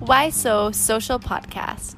Why So Social Podcast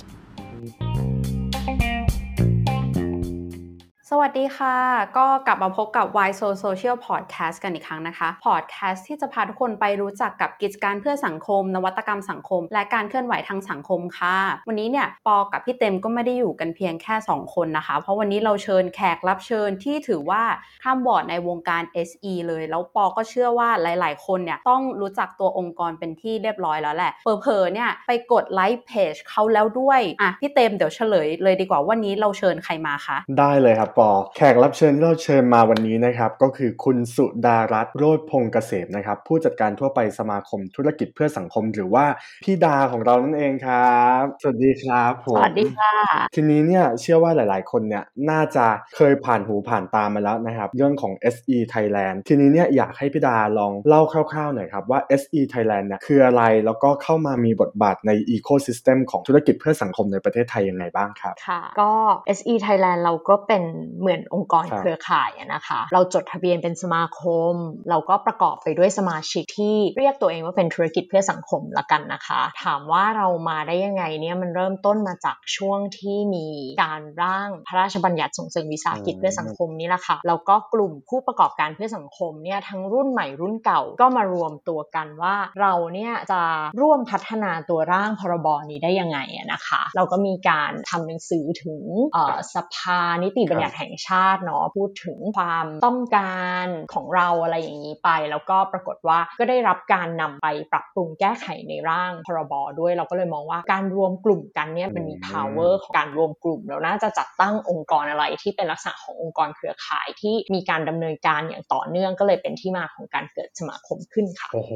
สวัสดีค่ะ ก็กลับมาพบกับ Why So Social Podcast กันอีกครั้งนะคะ Podcast ที่จะพาทุกคนไปรู้จักกับกิจการเพื่อสังคม นวัตกรรมสังคม และการเคลื่อนไหวทางสังคมค่ะ วันนี้เนี่ยปอกับพี่เต็มก็ไม่ได้อยู่กันเพียงแค่ 2 คนนะคะ เพราะวันนี้เราเชิญแขกรับเชิญที่ถือว่าข้ามบอร์ดในวงการ SE เลย แล้วปอก็เชื่อว่าหลาย ๆ คนเนี่ยต้องรู้จักตัวองค์กรเป็นที่เรียบร้อยแล้วแหละเผลอๆเนี่ยไปกดไลค์เพจเขาแล้วด้วยอะพี่เต็มเดี๋ยวเฉลยเลยดีกว่าวันนี้เราเชิญใครมาคะได้เลยครับปอแขกรับเชิญที่เราเชิญมาวันนี้นะครับก็คือคุณสุดารัตน์โรจน์พงษ์เกษมนะครับผู้จัดการทั่วไปสมาคมธุรกิจเพื่อสังคมหรือว่าพี่ดาของเรานั่นเองครับ สวัสดีครับผมสวัสดีค่ะทีนี้เนี่ยเชื่อว่าหลาย ๆ คนเนี่ยน่าจะเคยผ่านหูผ่านตามาแล้วนะครับ เรื่องของ SE Thailand ทีนี้เนี่ยอยากให้พี่ดาลองเล่าคร่าว ๆ หน่อยครับว่า SE Thailand เนี่ยคืออะไรแล้วก็เข้ามามีบทบาทใน Ecosystem ของธุรกิจเพื่อสังคมในประเทศไทยยังไงบ้างครับค่ะก็ SE Thailand เราก็เป็นเหมือนองค์กรครับเครือข่ายอะนะคะ เราจดทะเบียนเป็นสมาคม เราก็ประกอบไปด้วยสมาชิกที่เรียกตัวเองว่าเป็นธุรกิจเพื่อสังคมละกันนะคะ ถามว่าเรามาได้ยังไงเนี่ยมันเริ่มต้นมาจากช่วงที่มีการร่างพระราชบัญญัติส่งเสริมวิสาหกิจเพื่อสังคมนี่แหละค่ะแล้วก็กลุ่มผู้ประกอบการเพื่อสังคมเนี่ยทั้งรุ่นใหม่รุ่นเก่าก็มารวมตัวกันว่าเราเนี่ยจะร่วมพัฒนาตัวร่างพรบนี้ได้ยังไงอะนะคะ เราก็มีการทำหนังสือถึงเอ่อสภานิติบัญญัติแห่งชาติเนาะพูดถึงความต้องการของเราอะไรอย่างนี้ไป แล้วก็ปรากฏว่าก็ได้รับการนำไปปรับปรุงแก้ไขในร่างพรบด้วยเราก็เลยมองว่าการรวมกลุ่มกันเนี่ยมันมี power ของการรวมกลุ่มเราน่าจะจัดตั้งองค์กรอะไรที่เป็นลักษณะขององค์กรเครือข่ายที่มีการดำเนินการอย่างต่อเนื่องก็เลยเป็นที่มาของการเกิดสมาคมขึ้นค่ะโอ้โห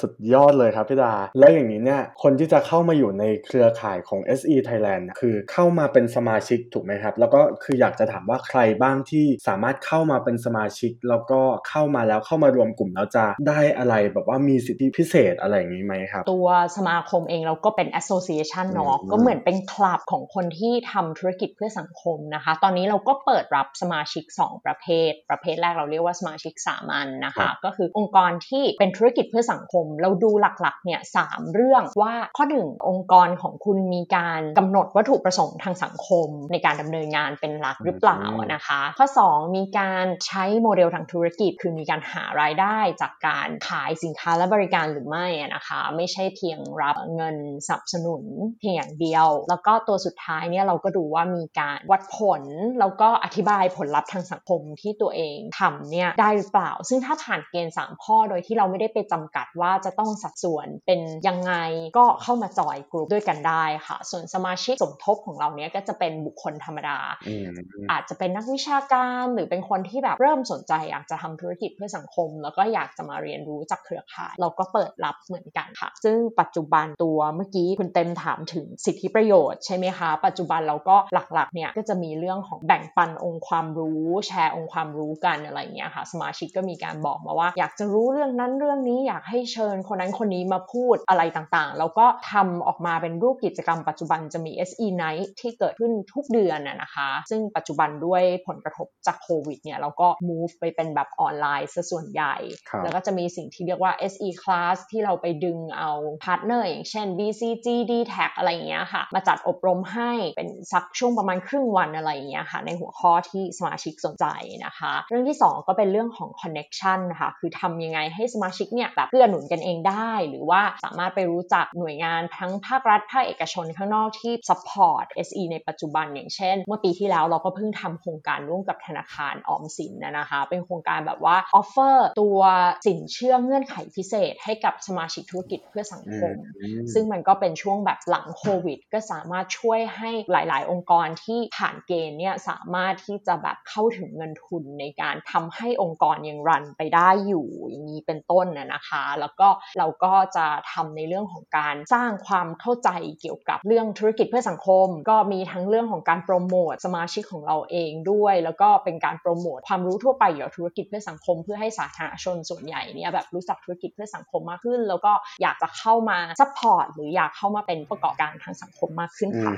สุดยอดเลยครับพี่ดา แล้วอย่างนี้เนี่ยคนที่จะเข้ามาอยู่ในเครือข่ายของ SE Thailand เนี่ยคือเข้ามาเป็นสมาชิกถูกไหมครับ แล้วก็คืออยากจะถามว่าใครบ้างที่สามารถเข้ามาเป็นสมาชิก แล้วก็เข้ามาแล้วเข้ามารวมกลุ่มแล้วจะได้อะไรแบบว่ามีสิทธิพิเศษอะไรอย่างนี้ไหมครับ ตัวสมาคมเองเราก็เป็น association เนาะอืมก็เหมือนเป็นคลับของคนที่ทำธุรกิจเพื่อสังคมนะคะ ตอนนี้เราก็เปิดรับสมาชิก 2 ประเภท ประเภทแรกเราเรียกว่าสมาชิกสามัญนะคะ ก็คือองค์กรที่เป็นธุรกิจเพื่อสังคม เราดูหลักๆเนี่ยสามเรื่องว่าข้อหนึ่งองค์กรของคุณมีการกำหนดวัตถุประสงค์ทางสังคม ในการดำเนินงานเป็นหลักหรือเปล่านะคะ ข้อ 2 มีการใช้โมเดลทางธุรกิจ คือมีการหารายได้จากการขายสินค้าและบริการหรือไม่อะนะคะ ไม่ใช่เพียงรับเงินสนับสนุนเพียงอย่างเดียว แล้วก็ตัวสุดท้ายเนี่ยเราก็ดูว่ามีการวัดผล แล้วก็อธิบายผลลัพธ์ทางสังคมที่ตัวเองทำเนี่ยได้หรือเปล่า ซึ่งถ้าผ่านเกณฑ์ 3 ข้อโดยที่เราไม่ได้ไปจำกัดว่าจะต้องสัดส่วนเป็นยังไงก็เข้ามาจอยกลุ่มด้วยกันได้ค่ะ ส่วนสมาชิกสมทบของเราเนี่ยก็จะเป็นบุคคลธรรมดาอืมอาจจะเป็นนักวิชาการหรือเป็นคนที่แบบเริ่มสนใจอยากจะทำธุรกิจเพื่อสังคม แล้วก็อยากจะมาเรียนรู้จากเครือข่าย เราก็เปิดรับเหมือนกันค่ะ ซึ่งปัจจุบันตัวเมื่อกี้คุณเต็มถามถึงสิทธิประโยชน์ใช่ไหมคะ ปัจจุบันเราก็หลักๆเนี่ยก็จะมีเรื่องของแบ่งปันองค์ความรู้แชร์องค์ความรู้กันอะไรอย่างเงี้ยค่ะ สมาชิกก็มีการบอกมาว่า อยากจะรู้เรื่องนั้นเรื่องนี้อยากให้เชิญคนนั้นคนนี้มาพูดอะไรต่างๆ แล้วก็ทำออกมาเป็นรูปกิจกรรมปัจจุบันจะมี SE Night ที่เกิดขึ้นทุกเดือนนะนะคะ ซึ่งปัจจุบันด้วยผลกระทบจากโควิดเนี่ยเราก็ move ไปเป็นแบบออนไลน์ซะส่วนใหญ่ครับแล้วก็จะมีสิ่งที่เรียกว่า SE Class ที่เราไปดึงเอา partner อย่างเช่น BCG d t a c อะไรอย่างเงี้ยค่ะ มาจัดอบรมให้เป็นสักช่วงประมาณครึ่งวันอะไรอย่างเงี้ยค่ะ ในหัวข้อที่สมาชิกสนใจนะคะ เรื่องที่ 2 ก็เป็นเรื่องของ connection นะคะคือทำยังไงให้สมาชิกเนี่ยแบบเกื้อหนุนกันเองได้ หรือว่าสามารถไปรู้จักหน่วยงานทั้งภาครัฐภาคเอกชนข้างนอกที่ support SE ในปัจจุบันอย่างเช่น เมื่อปีที่แล้วเราก็เพิ่งทำโครงการร่วมกับธนาคารออมสินนะนะคะ เป็นโครงการแบบว่า offer ตัวสินเชื่อเงื่อนไขพิเศษ ให้กับสมาชิกธุรกิจเพื่อสังคมอืมซึ่งมันก็เป็นช่วงแบบหลังโควิด ก็สามารถช่วยให้หลาย ๆ องค์กรที่ผ่านเกณฑ์เนี่ยสามารถที่จะแบบเข้าถึงเงินทุนในการทำให้องค์กรยังรันไปได้อยู่อย่างนี้เป็นต้นนะนะคะ แล้วก็เราก็จะทำในเรื่องของการสร้างความเข้าใจเกี่ยวกับเรื่องธุรกิจเพื่อสังคม ก็มีทั้งเรื่องของการโปรโมทสมาชิกของเราเอเองด้วย แล้วก็เป็นการโปรโมทความรู้ทั่วไปเกี่ยวกับธุรกิจเพื่อสังคม เพื่อให้สาธารณชนส่วนใหญ่เนี่ยแบบรู้จักธุรกิจเพื่อสังคมมากขึ้น แล้วก็อยากจะเข้ามา support หรืออยากเข้ามาเป็นประกอบการทางสังคมมากขึ้นค่ะ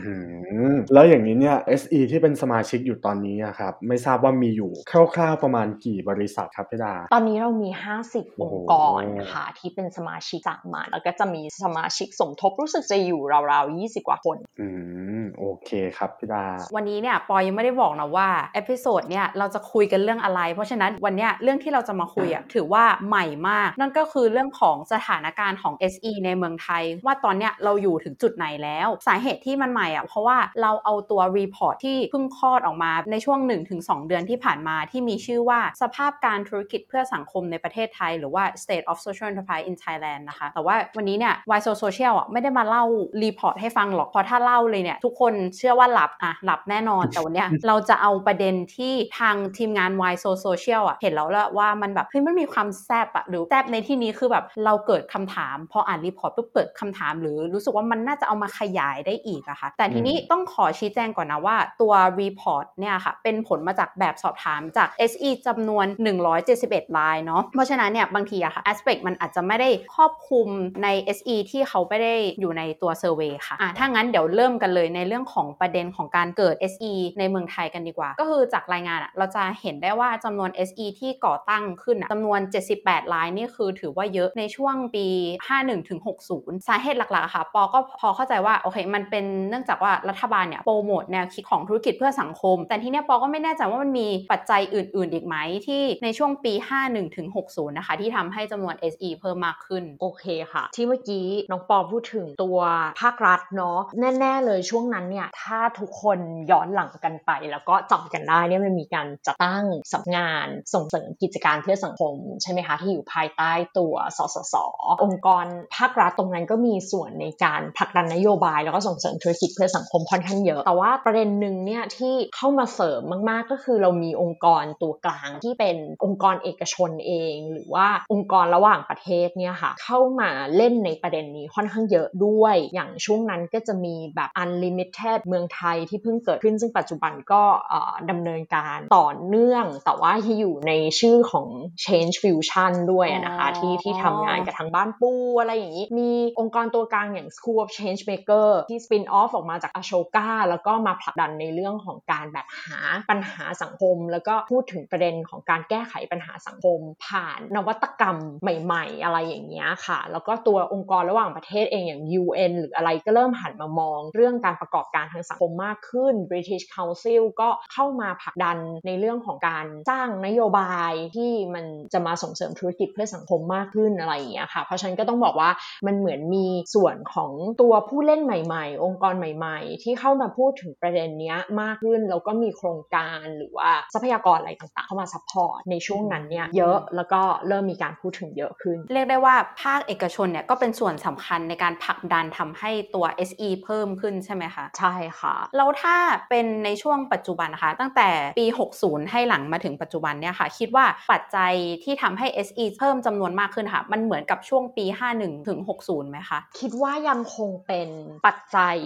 แล้วอย่างนี้เนี่ย SE ที่เป็นสมาชิกอยู่ตอนนี้ครับไม่ทราบว่ามีอยู่คร่าวๆประมาณกี่บริษัทครับพี่ดา ตอนนี้เรามี 50 องค์กรค่ะที่เป็นสมาชิกสามัญแล้วก็จะมีสมาชิกสมทบรู้สึกจะอยู่ราวๆ20 กว่าคน อืมโอเคครับพี่ดา วันนี้เนี่ยปอยังไม่ได้บอกนะว่า episode เนี่ยเราจะคุยกันเรื่องอะไร เพราะฉะนั้นวันนี้เรื่องที่เราจะมาคุยอะถือว่าใหม่มาก นั่นก็คือเรื่องของสถานการณ์ของ SE ในเมืองไทย ว่าตอนเนี้ยเราอยู่ถึงจุดไหนแล้ว สาเหตุที่มันใหม่อะเพราะว่าเราเอาตัว report ที่เพิ่งคลอดออกมาในช่วง 1-2 เดือนที่ผ่านมาที่มีชื่อว่าสภาพการธุรกิจเพื่อสังคมในประเทศไทย หรือว่า State of Social Enterprise in Thailand นะคะ แต่ว่าวันนี้เนี่ย Why So Social อะไม่ได้มาเล่า report ให้ฟังหรอกเพราะถ้าเล่าเลยเนี่ยทุกคนเชื่อว่าหลับอะหลับแน่นอนแต่วันเนี้ยเราจะเอาประเด็นที่ทางทีมงาน Why So Social อะเห็นแล้วละว่ามันแบบเฮ้ยมันมีความแซบอะหรือแซบในที่นี้คือแบบเราเกิดคำถาม พออ่าน report ปุ๊บเกิดคำถาม หรือรู้สึกว่ามันน่าจะเอามาขยายได้อีกอะค่ะแต่ทีนี้ต้องขอชี้แจงก่อนนะว่าตัวreport เนี่ยค่ะเป็นผลมาจากแบบสอบถามจาก SE จำนวน 171 รายเนาะเพราะฉะนั้นเนี่ยบางทีอะค่ะ aspect มันอาจจะไม่ได้ครอบคลุมใน SE ที่เขาไม่ได้อยู่ในตัว survey ค่ะอะถ้างั้นเดี๋ยวเริ่มกันเลยในเรื่องของประเด็นของการเกิด SE ในเมืองไทยกันดีกว่า ก็คือจากรายงานอะเราจะเห็นได้ว่าจำนวน SE ที่ก่อตั้งขึ้นจำนวน 78รายนี่คือถือว่าเยอะในช่วงปี 51ถึง60 สาเหตุหลักๆค่ะ ปอก็พอเข้าใจว่า โอเค มันเป็นเนื่องจากว่ารัฐบาลเนี่ยโปรโมทแนวคิดของธุรกิจเพื่อสังคม แต่ที่เนี้ยปอก็ไม่แน่ใจว่ามันมีปัจจัยอื่น ๆ อีกไหมที่ในช่วงปี 51ถึง60 นะคะ ที่ทำให้จำนวน SE เพิ่มมากขึ้น โอเคค่ะ ที่เมื่อกี้น้องปอพูดถึงตัวภาครัฐเนาะแน่ ๆ เลยช่วงนั้นเนี่ยถ้าทุกคนย้อนหลังกันไปแล้วก็จำกันได้เนี่ยมันมีการจัดตั้งสำงานส่งเสริมกิจการเพื่อสังคมใช่ไหมคะที่อยู่ภายใต้ตัวสสสองค์กรภาครัฐตรงนั้นก็มีส่วนในการผลักดันนโยบาย แล้วก็ส่งเสริมธุรกิจเพื่อสังคมค่อนข้างเยอะ แต่ว่าประเด็นหนึ่งเนี่ยที่เข้ามาเสริมมาก ๆ ก็คือเรามีองค์กรตัวกลางที่เป็นองค์กรเอกชนเอง หรือว่าองค์กรระหว่างประเทศเนี่ยค่ะเข้ามาเล่นในประเด็นนี้ค่อนข้างเยอะด้วย อย่างช่วงนั้นก็จะมีแบบ unlimited เมืองไทยที่เพิ่งเกิดขึ้นซึ่งปัจจุบันก็ดำเนินการต่อเนื่อง แต่ว่าที่อยู่ในชื่อของ change fusion ด้วยนะคะ ที่ที่ทำงานกับทางบ้านปูอะไรอย่างนี้ มีองค์กรตัวกลางอย่าง School of Change Maker ที่ spin off ออกมาจากอโชกาแล้วก็มาผลักดันในเรื่องของการแบบหาปัญหาสังคม แล้วก็พูดถึงประเด็นของการแก้ไขปัญหาสังคม ผ่านนวัตกรรมใหม่ๆ อะไรอย่างเงี้ยค่ะ แล้วก็ตัวองค์กรระหว่างประเทศเองอย่าง UN หรืออะไรก็เริ่มหันมามอง เรื่องการประกอบการทางสังคมมากขึ้น British Council ก็เข้ามาผลักดันในเรื่องของการสร้างนโยบายที่มันจะมาส่งเสริมธุรกิจเพื่อสังคมมากขึ้นอะไรอย่างเงี้ยค่ะ เพราะฉะนั้นก็ต้องบอกว่ามันเหมือนมีส่วนของตัวผู้เล่นใหม่ ๆ องค์กรใหม่ ๆ ที่เข้ามาพูดถึงประเด็นนี้มากขึ้นแล้วก็มีโครงการหรือว่าทรัพยากรอะไรต่างๆ เข้ามา support ในช่วงนั้นเนี่ยเยอะแล้วก็เริ่มมีการพูดถึงเยอะขึ้น เรียกได้ว่าภาคเอกชนเนี่ยก็เป็นส่วนสำคัญในการผลักดันทำให้ตัว SE เพิ่มขึ้นใช่ไหมคะ ใช่ค่ะ แล้วถ้าเป็นในช่วงปัจจุบันนะคะ ตั้งแต่ปี 60 ให้หลังมาถึงปัจจุบันเนี่ยค่ะ คิดว่าปัจจัยที่ทำให้ SE เพิ่มจำนวนมากขึ้นค่ะ มันเหมือนกับช่วงปี 51 ถึง 60ไหมคะ คิดว่ายังคงเป็นปัจจัย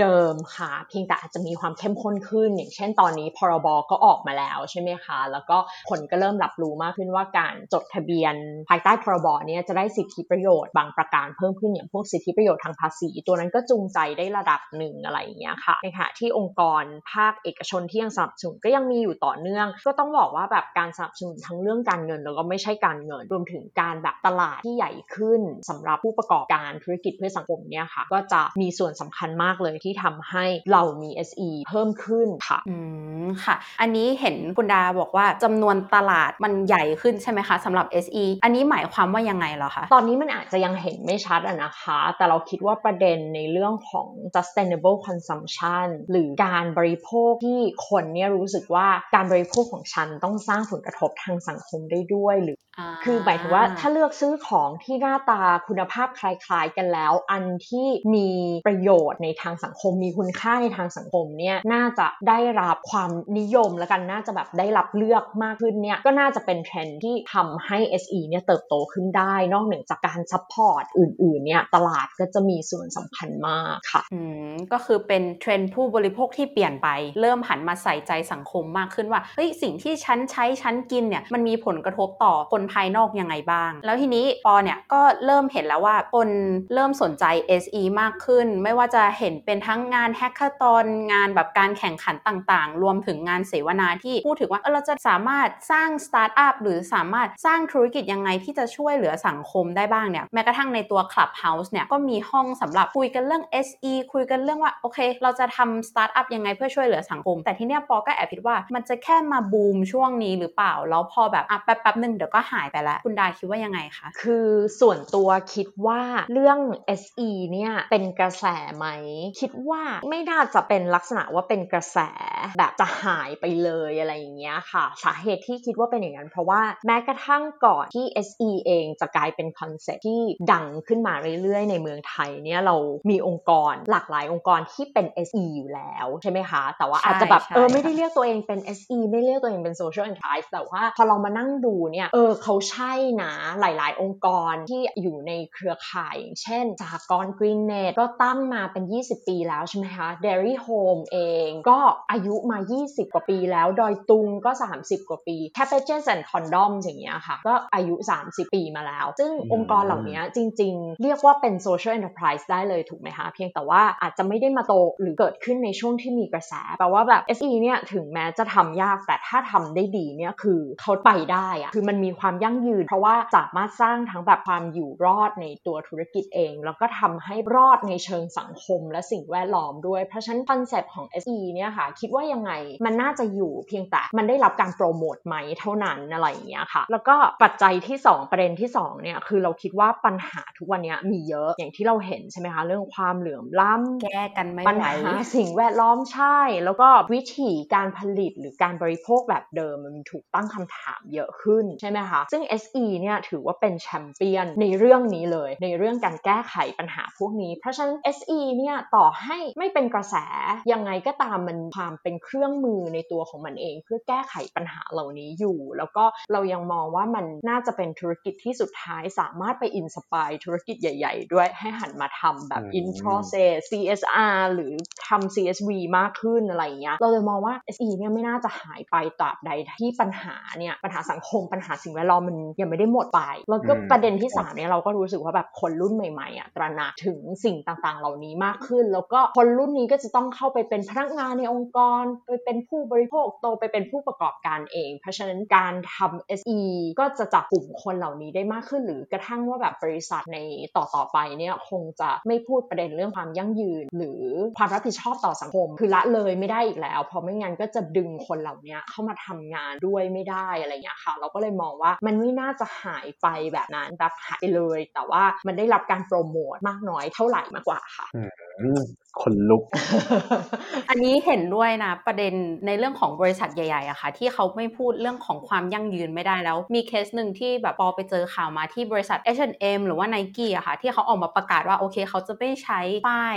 เดิมค่ะ เพียงแต่อาจจะมีความเข้มข้นขึ้น อย่างเช่นตอนนี้พรบก็ออกมาแล้วใช่ไหมคะ แล้วก็คนก็เริ่มรับรู้มากขึ้นว่าการจดทะเบียนภายใต้พรบเนี่ยจะได้สิทธิประโยชน์บางประการเพิ่มขึ้นอย่างพวกสิทธิประโยชน์ทางภาษี ตัวนั้นก็จูงใจได้ระดับหนึ่งอะไรอย่างเงี้ยค่ะในขณะที่องค์กรภาคเอกชนที่ยังสนับสนุนก็ยังมีอยู่ต่อเนื่อง ก็ต้องบอกว่าแบบการสนับสนุนทั้งเรื่องการเงิน แล้วก็ไม่ใช่การเงินรวมถึงการแบบตลาดที่ใหญ่ขึ้นสำหรับผู้ประกอบการธุรกิจเพื่อสังคมเนี่ยค่ะ ก็จะมีส่วนสำคัญมากเลยที่ทำให้เรามี SE เพิ่มขึ้นค่ะอืมค่ะ อันนี้เห็นคุณดาบอกว่าจำนวนตลาดมันใหญ่ขึ้นใช่ไหมคะสำหรับ SE อันนี้หมายความว่ายังไงเหรอคะตอนนี้มันอาจจะยังเห็นไม่ชัดอะนะคะ แต่เราคิดว่าประเด็นในเรื่องของ sustainable consumption หรือการบริโภคที่คคนเนี่ยรู้สึกว่าการบริโภคของฉันต้องสร้างผลกระทบทางสังคมได้ด้วยหรือ คือหมายถึงว่าถ้าเลือกซื้อของที่หน้าตาคุณภาพคล้าย ๆ กันแล้ว อันที่มีประโยชน์ในทางสังคมมีคุณค่าในทางสังคมเนี่ยน่าจะได้รับความนิยมและกันน่าจะแบบได้รับเลือกมากขึ้นเนี่ยก็น่าจะเป็นเทรนด์ที่ทำให้ SE เนี่ยเติบโตขึ้นได้ นอกเหนือจากการ support อื่นๆเนี่ยตลาดก็จะมีส่วนสำคัญมากค่ะอืมก็คือเป็นเทรนด์ผู้บริโภคที่เปลี่ยนไป เริ่มหันมาใส่ใจสังคมมากขึ้นว่าเฮ้ยสิ่งที่ฉันใช้ฉันกินเนี่ยมันมีผลกระทบต่อคนภายนอกยังไงบ้าง แล้วทีนี้ปอเนี่ยก็เริ่มเห็นแล้วว่าคนเริ่มสนใจ SE มากขึ้น ไม่ว่าจะเห็นเป็นทั้งงาน hackathon งานแบบการแข่งขันต่างๆ รวมถึงงานเสวนาที่พูดถึงว่าเราจะสามารถสร้างสตาร์ทอัพหรือสามารถสร้างธุรกิจยังไงที่จะช่วยเหลือสังคมได้บ้างเนี่ยแม้กระทั่งในตัว Clubhouse เนี่ยก็มีห้องสำหรับคุยกันเรื่อง SE คุยกันเรื่องว่าโอเค เราจะทำสตาร์ทอัพยังไงเพื่อช่วยเหลือสังคม แต่ที่เนี้ยปอก็แอบคิดว่ามันจะแค่มาบูมช่วงนี้หรือเปล่า แล้วพอแบบอะแป๊บแป๊บหนึ่งเดี๋ยวก็หายไปแล้ว คุณดาคิดว่ายังไงคะ คือส่วนตัวคิดว่าเรื่อง SE เนี่ยเป็นกระแสไหม คิดว่าไม่น่าจะเป็นลักษณะว่าเป็นกระแสแบบจะหายไปเลยอะไรอย่างเงี้ยค่ะ สาเหตุที่คิดว่าเป็นอย่างนั้นเพราะว่าแม้กระทั่งก่อนที่ SE เองจะกลายเป็นคอนเซ็ปที่ดังขึ้นมาเรื่อยๆ ในเมืองไทยเนี่ยเรามีองค์กรหลากหลายองค์กรที่เป็น SE อยู่แล้วใช่ไหมคะ แต่ว่าอาจจะแบบเออไม่ได้เรียกตัวเองเป็น SE ไม่เรียกตัวเองเป็น social enterprise แต่ว่าพอเรามานั่งดูเนี่ยเออเขาใช่นะหลาย ๆ องค์กรที่อยู่ในเครือข่ายอย่างเช่นสหกรณ์ Greennet ก็ตั้งมาเป็น 20 ปีแล้วใช่ไหมคะ Dairy Home เองก็อายุมา 20 กว่าปีแล้ว ดอยตุงก็ 30 กว่าปี c a p a g e s and Condoms อย่างเงี้ยค่ะ ก็อายุ 30 ปีมาแล้ว ซึ่งองค์กรเหล่านี้จริง ๆ เรียกว่าเป็น social enterprise ได้เลยถูกไหมคะ เพียงแต่ว่าอาจจะไม่ได้มาโตหรือเกิดขึ้นในช่วงที่มีกระแสแปลว่าแบบ SE เนี่ยถึงแม้จะทำยากแต่ถ้าทำได้ดีเนี่ยคือเขาไปได้อะคือมันมีความยั่งยืน เพราะว่าสามารถสร้างทั้งแบบความอยู่รอดในตัวธุรกิจเอง แล้วก็ทำให้รอดในเชิงสังคมและสิ่งแวดล้อมด้วย เพราะฉะนั้นคอนเซปต์ของ SE เนี่ยค่ะ คิดว่ายังไงมันน่าจะอยู่เพียงแต่มันได้รับการโปรโมทไหมเท่านั้นอะไรอย่างเงี้ยค่ะ แล้วก็ปัจจัยที่ 2 ประเด็นที่2เนี่ยคือเราคิดว่าปัญหาทุกวันนี้มีเยอะอย่างที่เราเห็นใช่ไหมคะ เรื่องความเหลื่อมล้ำแก้กันไม่ปัญหาสิ่งแวดล้อมใช่ แล้วก็วิธีการผลิตหรือการบริโภคแบบเดิมมันถูกตั้งคำถามเยอะขึ้นใช่ไหมคะซึ่ง SE เนี่ยถือว่าเป็นแชมเปี้ยนในเรื่องนี้เลย ในเรื่องการแก้ไขปัญหาพวกนี้ เพราะฉะนั้น SE เนี่ยต่อให้ไม่เป็นกระแส ยังไงก็ตามมันความเป็นเครื่องมือในตัวของมันเอง เพื่อแก้ไขปัญหาเหล่านี้อยู่ แล้วก็เรายังมองว่ามันน่าจะเป็นธุรกิจที่สุดท้ายสามารถไปอินสปายธุรกิจใหญ่ ๆ ด้วยให้หันมาทำแบบ in process CSR หรือทำ CSV มากขึ้นอะไรอย่างเงี้ยเราเลยมองว่า SE เนี่ยไม่น่าจะหายไปตราบใดที่ปัญหาเนี่ยปัญหาสังคมปัญหาสิ่งแวดล้อมมันยังไม่ได้หมดไป แล้วก็ประเด็นที่3เนี่ยเราก็รู้สึกว่าแบบคนรุ่นใหม่ๆอะตระหนักถึงสิ่งต่างๆ เหล่านี้มากขึ้น แล้วก็คนรุ่นนี้ก็จะต้องเข้าไปเป็นพนักงานในองค์กร ไปเป็นผู้บริโภคโตไปเป็นผู้ประกอบการเอง เพราะฉะนั้นการทำ SE ก็จะจับกลุ่มคนเหล่านี้ได้มากขึ้น หรือกระทั่งว่าแบบบริษัทในต่อๆไปเนี่ยคงจะไม่พูดประเด็นเรื่องความยั่งยืน หรือความรับผิดชอบต่อสังคม คือละเลยไม่ได้อีกแล้ว เพราะไม่งั้นก็จะดึงคนเหล่านี้เข้ามาทำงานด้วยไม่ได้อะไรอย่างเงี้ยค่ะ เราก็เลยมองว่ามันไม่น่าจะหายไปแบบนั้นแบบหายไปเลย แต่ว่ามันได้รับการโปรโมทมากน้อยเท่าไหร่มากกว่าค่ะ คนลุก อันนี้เห็นด้วยนะ ประเด็นในเรื่องของบริษัทใหญ่ๆอะค่ะ ที่เขาไม่พูดเรื่องของความยั่งยืนไม่ได้แล้ว มีเคสหนึ่งที่แบบปอไปเจอข่าวมาที่บริษัท H&M หรือว่า n i กี้อะค่ะ ที่เขาออกมาประกาศว่าโอเคเขาจะไม่ใช้ป้าย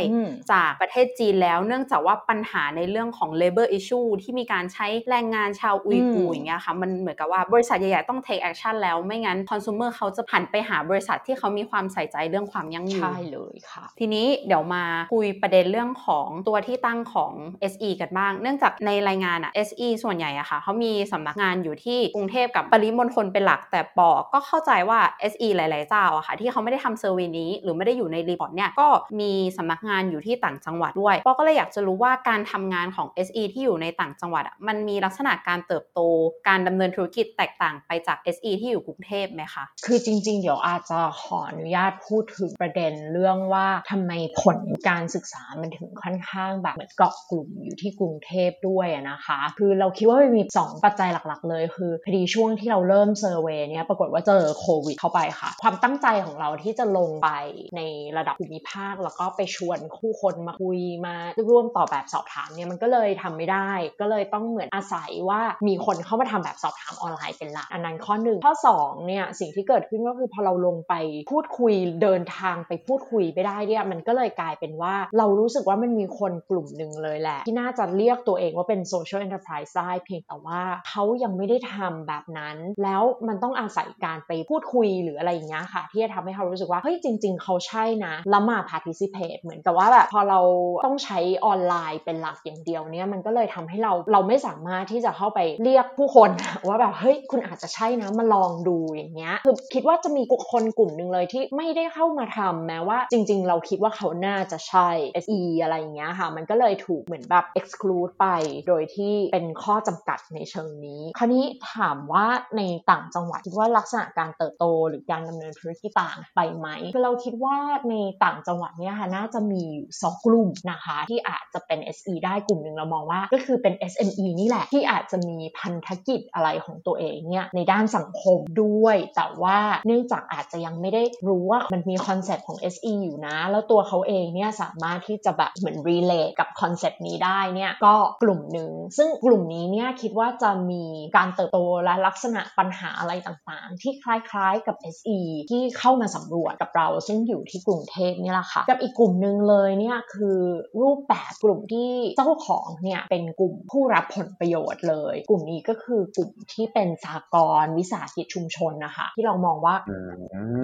จากประเทศจีนแล้ว เนื่องจากว่าปัญหาในเรื่องของ labor issue ที่มีการใช้แรงงานชาวอุยกูอย่างเงี้ยค่ะมันเหมือนกับว่าบริษัทใหญ่ๆต้อง take action แล้วไม่งั้น consumer เขาจะผันไปหาบริษัทที่เขามีความใส่ใจเรื่องความยั่งยืนใช่เลยค่ะ ทีนี้เดี๋ยวมาคุยประเด็นเรื่องของตัวที่ตั้งของ SE กันบ้าง เนื่องจากในรายงานอะ SE ส่วนใหญ่อะค่ะเขามีสำนักงานอยู่ที่กรุงเทพกับปริมณฑลเป็นหลัก แต่ปอก็เข้าใจว่า SE หลาย ๆ เจ้าอะค่ะ ที่เขาไม่ได้ทำ survey นี้ หรือไม่ได้อยู่ใน report เนี่ยก็มีสำนักงานอยู่ที่ต่างจังหวัดด้วยปอก็เลยอยากจะรู้ว่าการทำงานของ SE ที่อยู่ในต่างจังหวัดอะมันมีลักษณะการเติบโต การดำเนินธุรกิจแตกต่างไปจาก SE ที่อยู่กรุงเทพไหมคะคือจริง ๆ เดี๋ยวอาจจะขออนุญาตพูดถึงประเด็นเรื่องว่าทำไมผลการการศึกษามันถึงค่อนข้างแบบเหมือนเกาะกลุ่มอยู่ที่กรุงเทพด้วยนะคะ คือเราคิดว่ามันมี 2 ปัจจัยหลักๆ เลยคือพอดีช่วงที่เราเริ่มเซอร์เวยเนี่ยปรากฏว่าเจอโควิดเข้าไปค่ะ ความตั้งใจของเราที่จะลงไปในระดับภูมิภาค แล้วก็ไปชวนคู่คนมาคุยมาร่วมต่อแบบสอบถามเนี่ยมันก็เลยทำไม่ได้ ก็เลยต้องเหมือนอาศัยว่ามีคนเข้ามาทำแบบสอบถามออนไลน์เป็นหลักอันนั้นข้อหนึ่งข้อ2เนี่ยสิ่งที่เกิดขึ้นก็คือพอเราลงไปพูดคุยเดินทางไปพูดคุยไปได้เนี่ยมันก็เลยกลายเป็นว่าเรารู้สึกว่ามันมีคนกลุ่มหนึ่งเลยแหละ ที่น่าจะเรียกตัวเองว่าเป็น social enterprise ได้เพียงแต่ว่าเขายังไม่ได้ทำแบบนั้น แล้วมันต้องอาศัยการไปพูดคุยหรืออะไรอย่างเงี้ยค่ะ ที่จะทำให้เขารู้สึกว่าเฮ้ยจริง ๆ เขาใช่นะแล้วมา participate เหมือนกับว่าแบบพอเราต้องใช้ออนไลน์เป็นหลักอย่างเดียวเนี่ยมันก็เลยทำให้เราเราไม่สามารถที่จะเข้าไปเรียกผู้คนว่าแบบเฮ้ยคุณอาจจะใช่นะมาลองดูอย่างเงี้ยคือคิดว่าจะมีคนกลุ่มหนึ่งเลยที่ไม่ได้เข้ามาทำแม้ว่า จริง ๆ เราคิดว่าเขาน่าจะใช่ SE อะไรอย่างเงี้ยค่ะ มันก็เลยถูกเหมือนแบบ exclude ไป โดยที่เป็นข้อจำกัดในเชิงนี้ คราวนี้ถามว่าในต่างจังหวัดคิดว่าลักษณะการเติบโตหรือการดำเนินธุรกิจต่างไปไหมคือเราคิดว่าในต่างจังหวัดเนี่ยค่ะน่าจะมีสองกลุ่มนะคะ ที่อาจจะเป็น SE ได้กลุ่มหนึ่งเรามองว่าก็คือเป็น SME นี่แหละ ที่อาจจะมีพันธกิจอะไรของตัวเองเนี่ยในด้านสังคมด้วย แต่ว่าเนื่องจากอาจจะยังไม่ได้รู้ว่ามันมี concept ของ SE อยู่นะ แล้วตัวเขาเองเนี่ยสามารถที่จะแบบเหมือน relate กับ concept นี้ได้เนี่ยก็กลุ่มหนึ่งซึ่งกลุ่มนี้เนี่ยคิดว่าจะมีการเติบโตและลักษณะปัญหาอะไรต่างๆ ที่คล้ายๆกับ SE ที่เข้ามาสำรวจกับเรา ซึ่งอยู่ที่กรุงเทพนี่แหละค่ะ กับอีกกลุ่มหนึ่งเลยเนี่ยคือรูปแบบกลุ่มที่เจ้าของเนี่ยเป็นกลุ่มผู้รับผลประโยชน์เลย กลุ่มนี้ก็คือกลุ่มที่เป็นสากลวิสาหกิจชุมชนนะคะ ที่เรามองว่า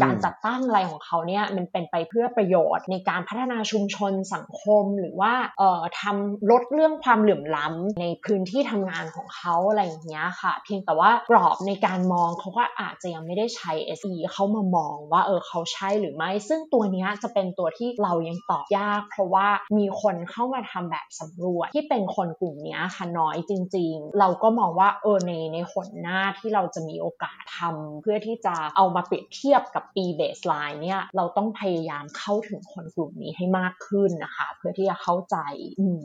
การจัดตั้งอะไรของเขาเนี่ยมันเป็นไปเพื่อประโยชน์ในการพัฒนาชุมชนสังคมหรือว่าเอ่อทำลดเรื่องความเหลื่อมล้ำในพื้นที่ทำงานของเขาอะไรอย่างเงี้ยค่ะ เพียงแต่ว่ากรอบในการมองเขาก็อาจจะยังไม่ได้ใช้ SE เข้ามามองว่าเออเขาใช่หรือไม่ ซึ่งตัวนี้จะเป็นตัวที่เรายังตอบยาก เพราะว่ามีคนเข้ามาทำแบบสำรวจที่เป็นคนกลุ่มนี้ค่ะน้อยจริง ๆ เราก็มองว่าเออในในหนหน้าที่เราจะมีโอกาสทำเพื่อที่จะเอามาเปรียบเทียบกับปีเบสไลน์เนี่ยเราต้องพยายามเข้าถึงคนกลุ่มนี้ให้มากขึ้นนะคะ เพื่อที่จะเข้าใจ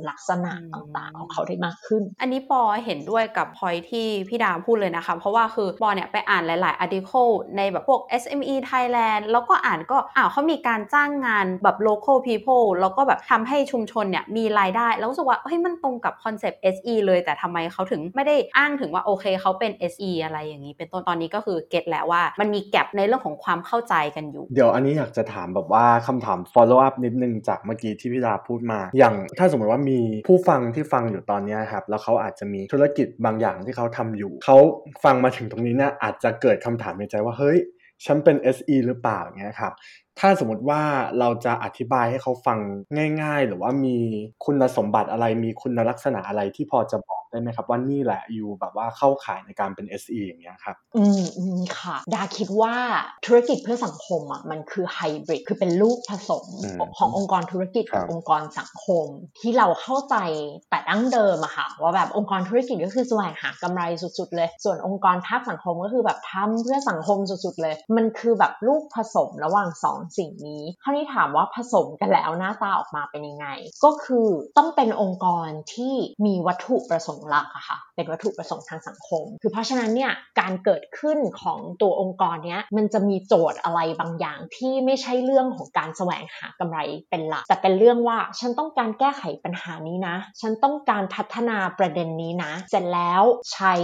ลักษณะต่างๆของเขาได้มากขึ้น อันนี้ปอเห็นด้วยกับพอยที่พี่ดาพูดเลยนะคะ เพราะว่าคือปอเนี่ยไปอ่านหลาย ๆ article ในแบบพวก SME Thailand แล้วก็อ่านก็อ้าวเขามีการจ้างงานแบบ local people แล้วก็แบบทำให้ชุมชนเนี่ยมีรายได้ แล้วรู้สึกว่าเฮ้ยมันตรงกับคอนเซปต์ SE เลยแต่ทำไมเขาถึงไม่ได้อ้างถึงว่าโอเคเขาเป็น SE อะไรอย่างนี้เป็นต้นตอนนี้ก็คือ get แล้วว่ามันมี gap ในเรื่องของความเข้าใจกันอยู่ เดี๋ยวอันนี้อยากจะถามแบบว่าคำถาม follow up นิดนึงจากเมื่อกี้ที่พี่ดาพูดมา อย่างถ้าสมมติว่ามีผู้ฟังที่ฟังอยู่ตอนนี้ครับแล้วเขาอาจจะมีธุรกิจบางอย่างที่เขาทำอยู่เขาฟังมาถึงตรงนี้เนี่ยอาจจะเกิดคำถามในใจว่าเฮ้ยฉันเป็น SE หรือเปล่าอย่างเงี้ยครับถ้าสมมติว่าเราจะอธิบายให้เขาฟังง่าย ๆ หรือว่ามีคุณสมบัติอะไรมีคุณลักษณะอะไรที่พอจะบอกได้ไหมครับ ว่านี่แหละอยู่แบบว่าเข้าข่ายในการเป็น SE อย่างเงี้ยครับ อืมอืมค่ะ ดาคิดว่าธุรกิจเพื่อสังคมอะมันคือไฮบริดคือเป็นลูกผสมอืมขององค์กรธุรกิจครักับบองค์กรสังคม ที่เราเข้าใจแต่ดั้งเดิมอะค่ะว่าแบบองค์กรธุรกิจก็คือแสวงหากำไรสุดๆเลย ส่วนองค์กรภาคสังคมก็คือแบบทำเพื่อสังคมสุดๆเลย มันคือแบบลูกผสมระหว่างสองสิ่งนี้คราวนี้ถามว่าผสมกันแล้วหน้าตาออกมาเป็นยังไง ก็คือต้องเป็นองค์กรที่มีวัตถุประสงค์หลักอะค่ะเป็นวัตถุประสงค์ทางสังคม คือเพราะฉะนั้นเนี่ยการเกิดขึ้นของตัวองค์กรเนี้ยมันจะมีโจทย์อะไรบางอย่างที่ไม่ใช่เรื่องของการแสวงหากำไรเป็นหลัก แต่เป็นเรื่องว่าฉันต้องการแก้ไขปัญหานี้นะ ฉันต้องการพัฒนาประเด็นนี้นะ เสร็จแล้วใช้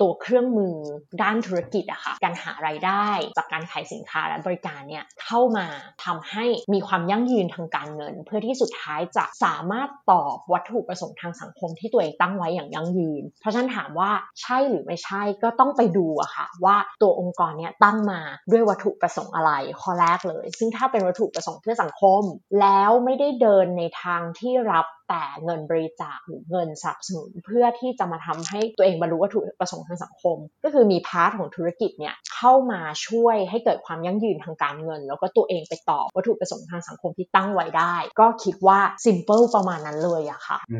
ตัวเครื่องมือด้านธุรกิจอะค่ะการหารายได้ จากการขายสินค้าและบริการเนี่ยเข้ามาทำให้มีความยั่งยืนทางการเงิน เพื่อที่สุดท้ายจะสามารถตอบวัตถุประสงค์ทางสังคมที่ตัวเองตั้งไว้อย่างยั่งยืน เพราะฉะนั้นถามว่าใช่หรือไม่ใช่ก็ต้องไปดูอะค่ะว่าตัวองค์กรเนี้ยตั้งมาด้วยวัตถุประสงค์อะไรข้อแรกเลย ซึ่งถ้าเป็นวัตถุประสงค์เพื่อสังคม แล้วไม่ได้เดินในทางที่รับแต่เงินบริจาคหรือเงินสนับสนุนเพื่อที่จะมาทำให้ตัวเองบรรลุวัตถุประสงค์ทางสังคม ก็คือมี part ของธุรกิจเนี่ยเข้ามาช่วยให้เกิดความยั่งยืนทางการเงิน แล้วก็ตัวเองไปตอบวัตถุประสงค์ทางสังคมที่ตั้งไว้ได้ ก็คิดว่า simple ประมาณนั้นเลยอะค่ะ อื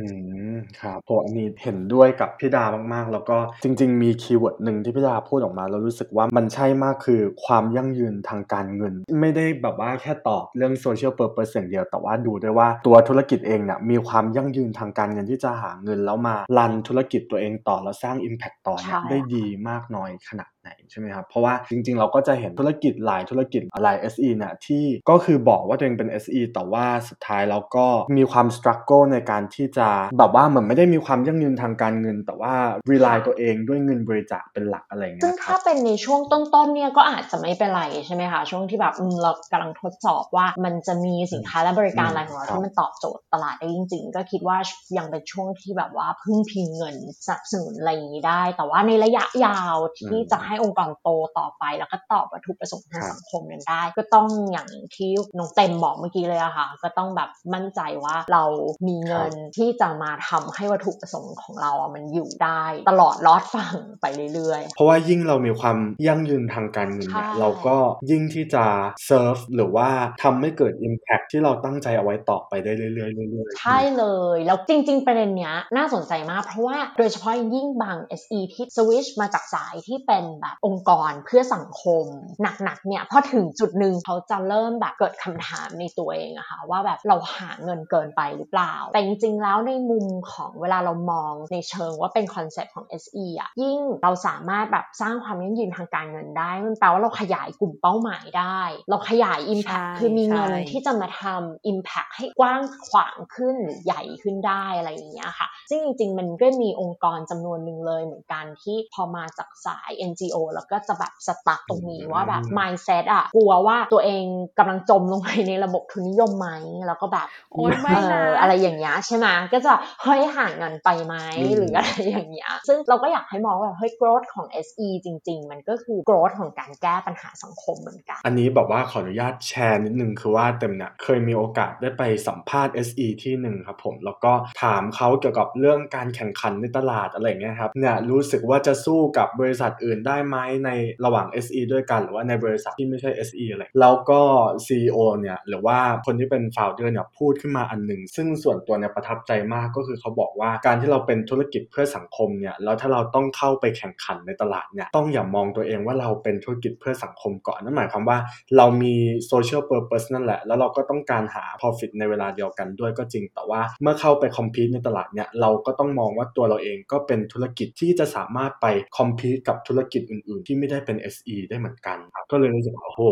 มครับโหอันนี้เห็นด้วยกับพี่ดามากๆ แล้วก็จริง ๆ มี keyword หนึ่งที่พี่ดาพูดออกมาแล้วรู้สึกว่ามันใช่มากคือความยั่งยืนทางการเงิน ไม่ได้แบบว่าแค่ตอบเรื่อง social purpose อย่างเดียวแต่ว่าดูด้วยว่าตัวธุรกิจเองเนี่ยมีความยั่งยืนทางการเงินที่จะหาเงินแล้วมา run ธุรกิจตัวเองต่อแล้วสร้าง Impact ต่อเนี่ยได้ดีมากน้อยขนาด ไหนใช่ไหมครับ เพราะว่าจริงๆ เราก็จะเห็นธุรกิจหลายธุรกิจอะไร SE เนี่ยที่ก็คือบอกว่าตัวเองเป็น SE แต่ว่าสุดท้ายแล้วก็มีความสครัลเกิลในการที่จะแบบว่าเหมือนไม่ได้มีความยั่งยืนทางการเงิน แต่ว่า rely ตัวเองด้วยเงินบริจาคเป็นหลักอะไรเงี้ยซึ่งถ้าเป็นในช่วงต้นๆเนี่ยก็อาจจะไม่เป็นไรใช่ไหมคะช่วงที่แบบเรากำลังทดสอบว่ามันจะมีสินค้าและบริการอะไรของเราที่มันตอบโจทย์ตลาดได้จริง ๆ ก็คิดว่ายังเป็นช่วงที่แบบว่าพึ่งพิงเงินสนับสนุนอะไรอย่างนี้ได้ แต่ว่าในระยะยาวที่จะให้องค์กรโตต่อไป แล้วก็ตอบวัตถุประสงค์ทางสังคมนั้นได้ ก็ต้องอย่างที่น้องเต็มบอกเมื่อกี้เลยอะค่ะ ก็ต้องแบบมั่นใจว่าเรามีเงินที่จะมาทำให้วัตถุประสงค์ของเราอะมันอยู่ได้ตลอดรอดฝั่งไปเรื่อยๆ เพราะว่ายิ่งเรามีความยั่งยืนทางการเงินเนี่ยใช่เราก็ยิ่งที่จะเซิร์ฟหรือว่าทำให้เกิด Impact ที่เราตั้งใจเอาไว้ต่อไปได้เรื่อยๆเรื่อยๆใช่เลย แล้วจริง ๆ ประเด็นเนี้ยน่าสนใจมากเพราะว่าโดยเฉพาะอย่างยิ่งบาง SE ที่สวิชมาจากสายที่เป็นแบบองค์กรเพื่อสังคม หนักๆเนี่ยพอถึงจุดหนึ่งเขาจะเริ่มแบบเกิดคำถามในตัวเองอะค่ะว่าแบบเราหาเงินเกินไปหรือเปล่า แต่จริงๆแล้วในมุมของเวลาเรามองในเชิงว่าเป็นคอนเซ็ปต์ของ SE อะยิ่งเราสามารถแบบสร้างความยั่งยืนทางการเงินได้ มันแปลว่าเราขยายกลุ่มเป้าหมายได้ เราขยาย Impact ใช่คือมีเงินใช่ที่จะมาทำ Impact ให้กว้างขวางขึ้นหรือใหญ่ขึ้นได้อะไรอย่างเงี้ยค่ะ ซึ่งจริงๆ มันก็มีองค์กรจำนวนหนึ่งเลยเหมือนกันที่พอมาจากสาย NGO แล้วก็จะแบบ stuck ตรงนี้อืมว่าแบบ mindset อะกลัวว่าตัวเองกำลังจมลงไปในระบบทุนนิยมไหมแล้วก็แบบโอ๊ยไม่นะเอออะไรอย่างเงี้ยใช่ไหมก็จะเฮ้ยห่างเงินไปไหมอืมหรืออะไรอย่างเงี้ยซึ่งเราก็อยากให้มองว่าเฮ้ย growth ของ SE จริง ๆ มันก็คือ growth ของการแก้ปัญหาสังคมเหมือนกัน อันนี้แบบว่าขออนุญาตแชร์นิดนึงคือว่าเต็มเนี่ยเคยมีโอกาสได้ไปสัมภาษณ์ SE ที่หนึ่งครับผม แล้วก็ถามเขาเกี่ยวกับเรื่องการแข่งขันในตลาดอะไรอย่างเงี้ยครับเนี่ยรู้สึกว่าจะสู้กับบริษัทอื่นได้ไหมในระหว่าง SE ด้วยกัน หรือว่าในบริษัทที่ไม่ใช่ SE อะไร แล้วก็ CEO เนี่ยหรือว่าคนที่เป็น founder เนี่ยพูดขึ้นมาอันหนึ่ง ซึ่งส่วนตัวเนี่ยประทับใจมากก็คือเขาบอกว่าการที่เราเป็นธุรกิจเพื่อสังคมเนี่ยแล้วถ้าเราต้องเข้าไปแข่งขันในตลาดเนี่ยต้องอย่ามองตัวเองว่าเราเป็นธุรกิจเพื่อสังคมก่อนนั่นหมายความว่าเรามี social purpose นั่นแหละ แล้วเราก็ต้องการหา profit ในเวลาเดียวกันด้วยก็จริง แต่ว่าเมื่อเข้าไป compete ในตลาดเนี่ยเราก็ต้องมองว่าตัวเราเองก็เป็นธุรกิจที่จะสามารถไป compete กับธุรกิจอื่นๆ ที่ไม่ได้เป็น SE ได้เหมือนกันครับก็เลยรู้สึกว่าโอ้โห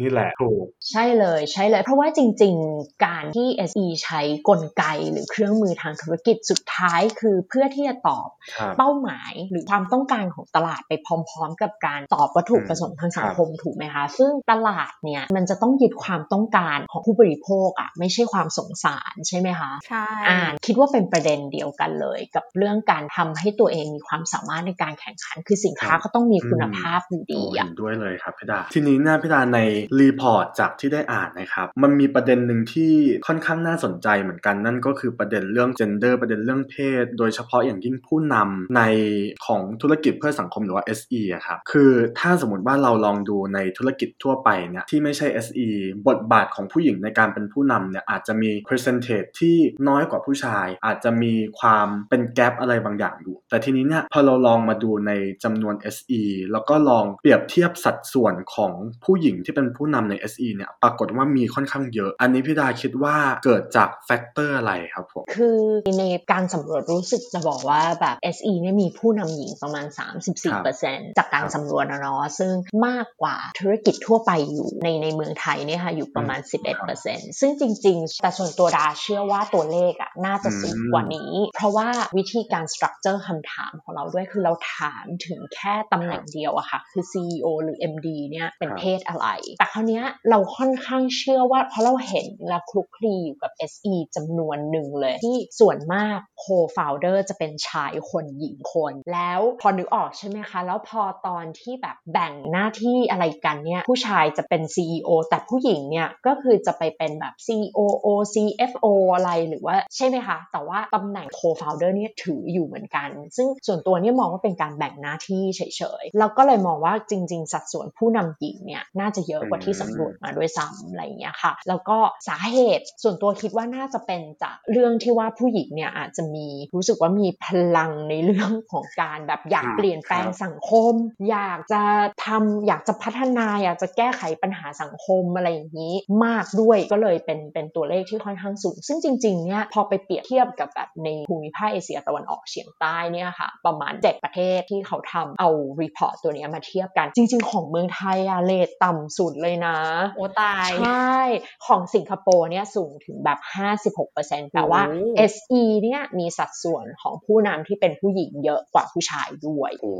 นี่แหละถูกใช่เลยใช่เลย เพราะว่าจริง ๆ การที่ SE ใช้กลไกหรือเครื่องมือทางธุรกิจสุดท้ายคือเพื่อที่จะตอบครับเป้าหมายหรือความต้องการของตลาดไปพร้อม ๆ กับการตอบวัตถุประสงค์ทางสังคมถูกไหมคะ ซึ่งตลาดเนี่ยมันจะต้องยึดความต้องการของผู้บริโภคอะไม่ใช่ความสงสารใช่ไหมคะใช่อ่าคิดว่าเป็นประเด็นเดียวกันเลย กับเรื่องการทำให้ตัวเองมีความสามารถในการแข่งขัน คือสินค้าก็ต้องมีคุณภาพอยู่ดีโอ้อะเห็นด้วยเลยครับพี่ดาทีนี้เนี่ยพี่ดาใน report จากที่ได้อ่านนะครับมันมีประเด็นหนึ่งที่ค่อนข้างน่าสนใจเหมือนกันนั่นก็คือประเด็นเรื่อง gender ประเด็นเรื่องเพศ โดยเฉพาะอย่างยิ่งผู้นำในของธุรกิจเพื่อสังคมหรือว่า SE อะครับคือถ้าสมมติว่าเราลองดูในธุรกิจทั่วไปเนี่ยที่ไม่ใช่ SE บทบาทของผู้หญิงในการเป็นผู้นำเนี่ยอาจจะมี percentage ที่น้อยกว่าผู้ชาย อาจจะมีความเป็นแกลบอะไรบางอย่างอยู่ แต่ทีนี้เนี่ยพอเราลองมาดูในจำนวน SE แล้วก็ลองเปรียบเทียบสัดส่วนของผู้หญิงที่เป็นผู้นำใน SE เนี่ยปรากฏว่ามีค่อนข้างเยอะ อันนี้พี่ดาคิดว่าเกิดจากแฟกเตอร์อะไรครับผม คือในการสำรวจรู้สึกจะบอกว่าแบบ SE เนี่ยมีผู้นำหญิงประมาณ 34%จากการสำรวจนะเนาะซึ่งมากกว่าธุรกิจทั่วไปอยู่ในในเมืองไทยเนี่ยค่ะอยู่ประมาณ 11%ซึ่งจริง ๆ แต่ส่วนตัวดาเชื่อว่าตัวเลขอะน่าจะสูงกว่านี้ เพราะว่าวิธีการสตรัคเจอร์คำถามของเราด้วยคือเราถามถึงแค่ตำแหน่งเดียวอะค่ะ คือ CEO หรือ MD เนี่ยเป็นครับเพศอะไร แต่คราวเนี้ยเราค่อนข้างเชื่อว่าเพราะเราเห็นและคลุกคลีอยู่กับ SE จำนวนหนึ่งเลย ที่ส่วนมาก co-founder จะเป็นชายคนหญิงคน แล้วพอนึกออกใช่ไหมคะ แล้วพอตอนที่แบบแบ่งหน้าที่อะไรกันเนี่ย ผู้ชายจะเป็น CEO แต่ผู้หญิงเนี่ยก็คือจะไปเป็นแบบ COO CFO อะไรหรือว่าใช่ไหมคะ แต่ว่าตำแหน่ง co-founder เนี่ยถืออยู่เหมือนกัน ซึ่งส่วนตัวเนี่ยมองว่าเป็นการแบ่งหน้าที่เฉยๆแล้วก็เลยมองว่าจริง ๆ สัดส่วนผู้นำหญิงเนี่ยน่าจะเยอะกว่าที่สำรวจมาด้วยซ้ำอะไรอย่างเงี้ยค่ะ แล้วก็สาเหตุส่วนตัวคิดว่าน่าจะเป็นจากเรื่องที่ว่าผู้หญิงเนี่ยอาจจะมีรู้สึกว่ามีพลังในเรื่องของการแบบอยากเปลี่ยนแปลงสังคม อยากจะทำอยากจะพัฒนาอยากจะแก้ไขปัญหาสังคมอะไรอย่างนี้มากด้วยก็เลยเป็นเป็นตัวเลขที่ค่อนข้างสูง ซึ่งจริงๆเนี่ยพอไปเปรียบเทียบกับแบบในภูมิภาคเอเชียตะวันออกเฉียงใต้เนี่ยค่ะประมาณ 7 ประเทศที่เขาทำเอา report ตัวนี้มาเทียบกัน จริง ๆ ของเมืองไทยอะ rate ต่ำสุดเลยนะ โอ้ตาย ใช่ ของสิงคโปร์เนี่ยสูงถึงแบบ 56%แต่ว่าโอ้ SE เนี่ยมีสัดส่วนของผู้นำที่เป็นผู้หญิงเยอะกว่าผู้ชายด้วยโอ้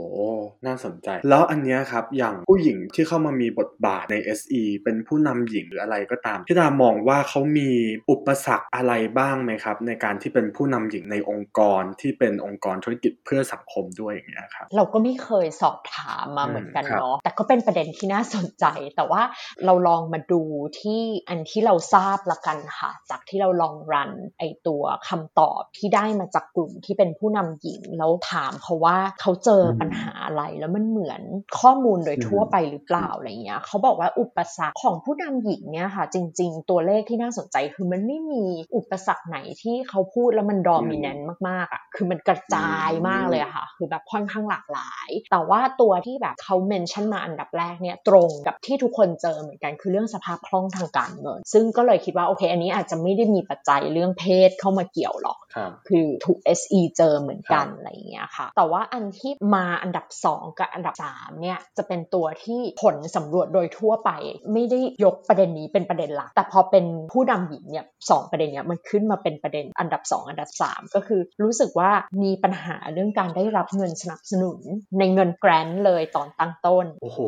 น่าสนใจ แล้วอันเนี้ยครับ อย่างผู้หญิงที่เข้ามามีบทบาทใน SE เป็นผู้นำหญิงหรืออะไรก็ตามพี่ดามองว่าเขามีอุปสรรคอะไรบ้างไหมครับ ในการที่เป็นผู้นำหญิงในองค์กรที่เป็นองค์กรธุรกิจเพื่อสังคมด้วยอย่างเงี้ยครับเราก็ไม่เคยสอบถามมาอืมเหมือนกันครับเนาะแต่ก็เป็นประเด็นที่น่าสนใจ แต่ว่าเราลองมาดูที่อันที่เราทราบละกันค่ะ จากที่เราลองรันไอตัวคำตอบที่ได้มาจากกลุ่มที่เป็นผู้นำหญิง แล้วถามเขาว่าเขาเจอปัญหาอะไรแล้วมันเหมือนข้อมูลโดยทั่วไปหรือเปล่าอะไรเงี้ยเขาบอกว่าอุปสรรคของผู้นำหญิงเนี่ยค่ะ จริง ๆ ตัวเลขที่น่าสนใจคือมันไม่มีอุปสรรคไหนที่เขาพูดแล้วมันดอมิเนนต์มากๆอะคือมันกระจายมากเลยอะค่ะ คือแบบค่อนข้างหลากหลาย แต่ว่าตัวที่แบบเขาเมนชั่นมาอันดับแรกเนี่ยตรงกับที่ทุกคนเจอเหมือนกันคือเรื่องสภาพคล่องทางการเงิน ซึ่งก็เลยคิดว่าโอเค อันนี้อาจจะไม่ได้มีปัจจัยเรื่องเพศเข้ามาเกี่ยวหรอกครับคือถูก SE เจอเหมือนกันครับอะไรอย่างเงี้ยค่ะ แต่ว่าอันที่มาอันดับ 2 กับอันดับ 3 เนี่ย จะเป็นตัวที่ผลสำรวจโดยทั่วไป ไม่ได้ยกประเด็นนี้เป็นประเด็นหลัก แต่พอเป็นผู้นำหญิงเนี่ยสองประเด็นเนี้ยมันขึ้นมาเป็นประเด็นอันดับ 2 อันดับ 3 ก็คือรู้สึกว่ามีปัญหาเรื่องการได้รับเงินสนับสนุนในเงินแกรนต์เลยตอนตั้งต้น โอ้โห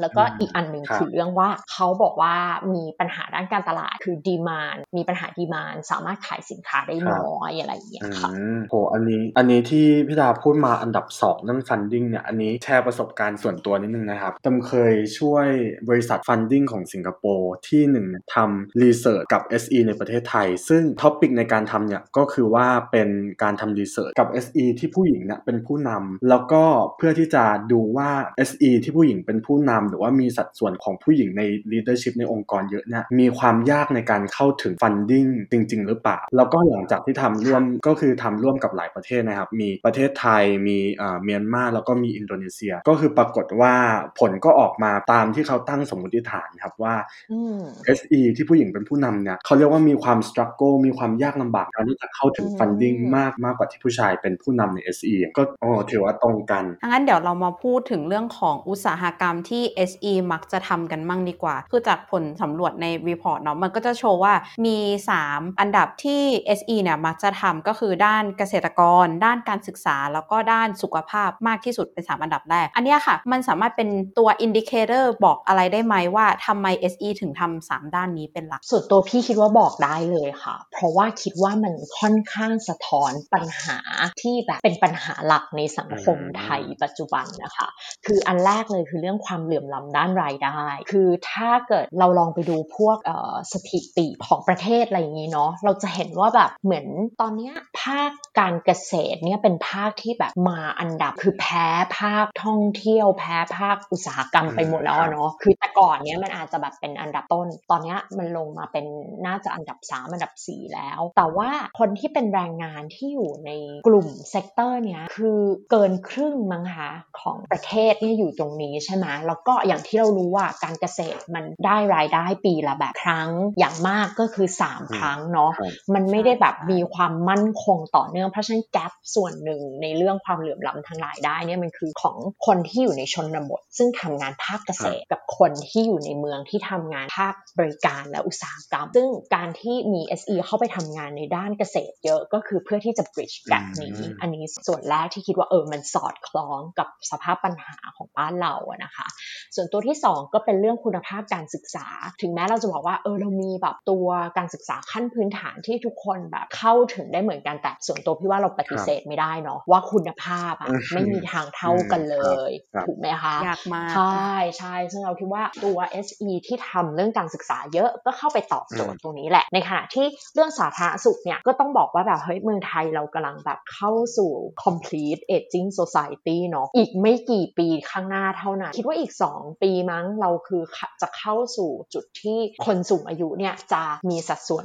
แล้วก็อีกอันหนึ่งครับคือเรื่องว่าเขาบอกว่ามีปัญหาด้านการตลาดคือดีมานมีปัญหาดีมานสามารถขายสินค้าได้น้อยอะไรอย่างเงี้ยอืค่ะมโหอันนี้อันนี้ที่พี่ดาพูดมาอันดับ 2 เรื่อง funding เนี่ยอันนี้แชร์ประสบการณ์ส่วนตัวนิดนึงนะครับจำเคยช่วยบริษัท funding ของสิงคโปร์ที่หนึ่งเนี่ยทำ research กับ SE ในประเทศไทย ซึ่ง topic ในการทำเนี่ยก็คือว่าเป็นการทำ research กับ SE ที่ผู้หญิงเนี่ยเป็นผู้นำแล้วก็เพื่อที่จะดูว่า SE ที่ผู้หญิงเป็นผู้นำหรือว่ามีสัดส่วนของผู้หญิงใน leadership ในองค์กรเยอะเนี่ยมีความยากในการเข้าถึง funding จริง ๆ หรือเปล่า แล้วก็หลังจากที่ทำร่วมก็คือทำร่วมกับหลายประเทศนะครับ มีประเทศไทยมีเอ่อเมียนมาแล้วก็มีอินโดนีเซีย ก็คือปรากฏว่าผลก็ออกมาตามที่เขาตั้งสมมติฐานครับว่าอืม SE ที่ผู้หญิงเป็นผู้นำเนี่ยเขาเรียกว่ามีความ struggle มีความยากลำบากการที่จะเข้าถึงอืม funding มากมากกว่าที่ผู้ชายเป็นผู้นำใน SE ก็โอ้ถือว่าตรงกันงั้นเดี๋ยวเรามาพูดถึงเรื่องของอุตสาหกรรมที่ SE มักจะทำกันมั่งดีกว่า คือจากผลสำรวจใน report เนาะมันก็จะโชว์ว่ามี 3 อันดับที่ SE เนี่ยมักจะทำก็คือด้านเกษตรกร ด้านการศึกษา แล้วก็ด้านสุขภาพมากที่สุดเป็น 3 อันดับแรก อันเนี้ยค่ะ มันสามารถเป็นตัว indicator บอกอะไรได้ไหมว่าทำไม SE ถึงทำสามด้านนี้เป็นหลัก ส่วนตัวพี่คิดว่าบอกได้เลยค่ะ เพราะว่าคิดว่ามันค่อนข้างสะท้อนปัญหาที่แบบเป็นปัญหาหลักในสังคมอืมไทยปัจจุบันนะคะ คืออันแรกเลยคือเรื่องความเหลื่อมล้ำด้านรายได้ คือถ้าเกิดเราลองไปดูพวกเอ่อสถิติของประเทศอะไรอย่างนี้เนาะเราจะเห็นว่าแบบเหมือนตอนเนี้ยภาคการเกษตรเนี่ยเป็นภาคที่แบบมาอันดับคือแพ้ภาคท่องเที่ยวแพ้ภาคอุตสาหกรรมไปหมดแล้วอะเนาะคือแต่ก่อนเนี้ยมันอาจจะแบบเป็นอันดับต้น ตอนเนี้ยมันลงมาเป็นน่าจะอันดับ 3 อันดับ 4 แล้ว แต่ว่าคนที่เป็นแรงงานที่อยู่ในกลุ่ม sector เนี้ยคือเกินครึ่งมั้งคะของประเทศเนี่ยอยู่ตรงนี้ใช่ไหมแล้วก็อย่างที่เรารู้ว่าการเกษตรมันได้รายได้ปีละแบบครั้งอย่างมากก็คือ 3 ครั้งเนาะครับมันไม่ได้แบบมีความมั่นคงต่อเนื่องเพราะฉะนั้น gap ส่วนหนึ่งในเรื่องความเหลื่อมล้ำทางรายได้เนี่ยมันคือของคนที่อยู่ในชนบท ซึ่งทำงานภาคเกษตรกับคนที่อยู่ในเมืองที่ทำงานภาคบริการและอุตสาหกรรม ซึ่งการที่มี SE เข้าไปทำงานในด้านเกษตร เยอะก็คือเพื่อที่จะ bridge gap นี้อืมอันนี้ส่วนแรกที่คิดว่าเออมันสอดคล้องกับสภาพปัญหาของบ้านเราอะนะคะ ส่วนตัวที่ 2 ก็เป็นเรื่องคุณภาพการศึกษา ถึงแม้เราจะบอกว่าเออเรามีแบบตัวการศึกษาขั้นพื้นฐานที่ทุกคนแบบเข้าถึงได้เหมือนกันแต่ส่วนตัวพี่ว่าเราปฏิเสธไม่ได้เนาะว่าคุณภาพอะอืมไม่มีทางเท่ากันเลยครับถูกไหมคะยากมากใช่ใช่ซึ่งเราคิดว่าตัว SE ที่ทำเรื่องการศึกษาเยอะก็เข้าไปตอบโจทย์ตรงนี้แหละ ในขณะที่เรื่องสาธารณสุขเนี่ยก็ต้องบอกว่าแบบเฮ้ยเมืองไทยเรากำลังแบบเข้าสู่ complete aging society เนาะอีกไม่กี่ปีข้างหน้าเท่านั้น คิดว่าอีก 2 ปีมั้งเราคือจะเข้าสู่จุดที่คนสูงอายุเนี่ยจะมีสัดส่วน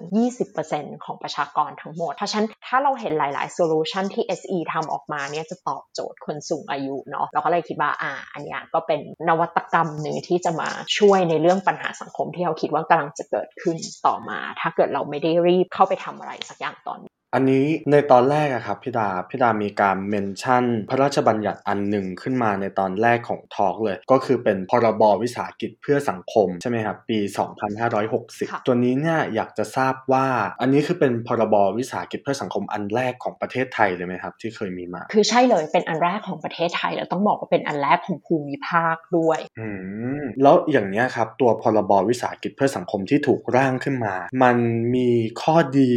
20%ของประชากรทั้งหมด เพราะฉะนั้นถ้าเราเห็นหลาย ๆ solution ที่ SE ทำออกมาเนี่ยจะตอบโจทย์คนสูงอายุเนาะเราก็เลยคิดว่าอ่าอันนี้ก็เป็นนวัตกรรมหนึ่งที่จะมาช่วยในเรื่องปัญหาสังคมที่เราคิดว่ากำลังจะเกิดขึ้นต่อมา ถ้าเกิดเราไม่ได้รีบเข้าไปทำอะไรสักอย่างตอนนี้ อันนี้ในตอนแรกอะครับพี่ดาพี่ดามีการเมนชั่น พระราชบัญญัติอันหนึ่งขึ้นมาในตอนแรกของทอล์กเลย ก็คือเป็นพรบวิสาหกิจเพื่อสังคมใช่ไหมครับปี 2560 ตัวนี้เนี่ยอยากจะทราบว่า อันนี้คือเป็นพรบวิสาหกิจเพื่อสังคมอันแรกของประเทศไทยเลยไหมครับ ที่เคยมีมา คือใช่เลยเป็นอันแรกของประเทศไทยแล้วต้องบอกว่าเป็นอันแรกของภูมิภาคด้วยอืมแล้วอย่างนี้ครับตัวพรบวิสาหกิจเพื่อสังคมที่ถูกร่างขึ้นมา มันมีข้อดี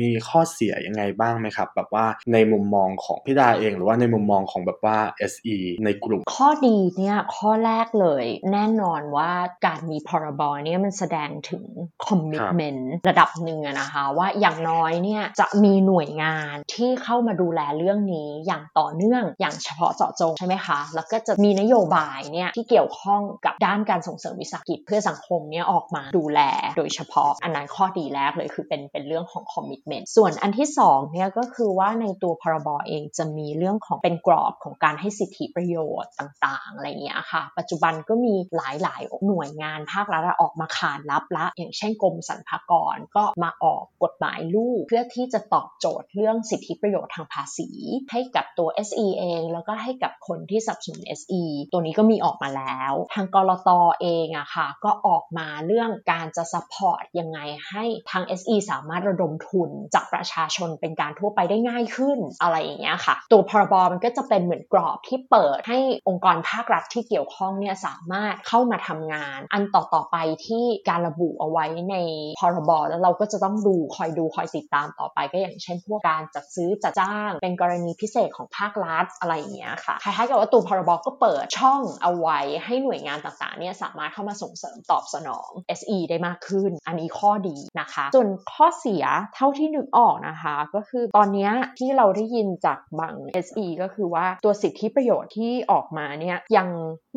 มีข้อเสียยังไงบ้างไหมครับ แบบว่าในมุมมองของพี่ดาเอง หรือว่าในมุมมองของแบบว่า SE ในกลุ่ม ข้อดีเนี่ยข้อแรกเลย แน่นอนว่าการมีพรบเนี่ยมันแสดงถึงคอมมิชเมนต์ระดับหนึ่งนะคะว่าอย่างน้อยเนี่ยจะมีหน่วยงานที่เข้ามาดูแลเรื่องนี้อย่างต่อเนื่องอย่างเฉพาะเจาะจงใช่ไหมคะ แล้วก็จะมีนโยบายเนี่ยที่เกี่ยวข้องกับด้านการส่งเสริมวิสาหกิจเพื่อสังคมเนี่ยออกมาดูแลโดยเฉพาะอันนั้นข้อดีแรกเลยคือเป็นเป็นเรื่องของ commitment ส่วนอันที่2เนี่ยก็คือว่าในตัวพรบเองจะมีเรื่องของเป็นกรอบของการให้สิทธิประโยชน์ต่างๆอะไรเงี้ยค่ะ ปัจจุบันก็มีหลายๆหน่วยงานภาครัฐออกมาขานรับละ อย่างเช่นกรมสรรพากรก็มาออกกฎหมายลูก เพื่อที่จะตอบโจทย์เรื่องสิทธิประโยชน์ทางภาษี ให้กับตัว SE เอง แล้วก็ให้กับคนที่สนับสนุน SE ตัวนี้ก็มีออกมาแล้ว ทางกลต.เองอะค่ะก็ออกมาเรื่องการจะ support ยังไงให้ทาง SE สามารถระดมทุนจากประชาชนเป็นการทั่วไปได้ง่ายขึ้นอะไรอย่างเงี้ยค่ะ ตัวพรบมันก็จะเป็นเหมือนกรอบที่เปิดให้องค์กรภาครัฐที่เกี่ยวข้องเนี่ยสามารถเข้ามาทำงาน อันต่อต่อไปที่การระบุเอาไว้ในพรบแล้วเราก็จะต้องดูคอยดูคอยติดตามต่อไป ก็อย่างเช่น พวกการจัดซื้อจัดจ้าง เป็นกรณีพิเศษของภาครัฐอะไรอย่างเงี้ยค่ะคล้ายๆกับว่าตัวพรบก็เปิดช่องเอาไว้ให้หน่วยงานต่างๆเนี่ยสามารถเข้ามาส่งเสริมตอบสนอง SE ได้มากขึ้น อันนี้ข้อดีนะคะ ส่วนข้อเสียเท่าที่นึกออกนะคะก็คือตอนนี้ที่เราได้ยินจากบาง SE ก็คือว่าตัวสิทธิประโยชน์ที่ออกมาเนี่ยยัง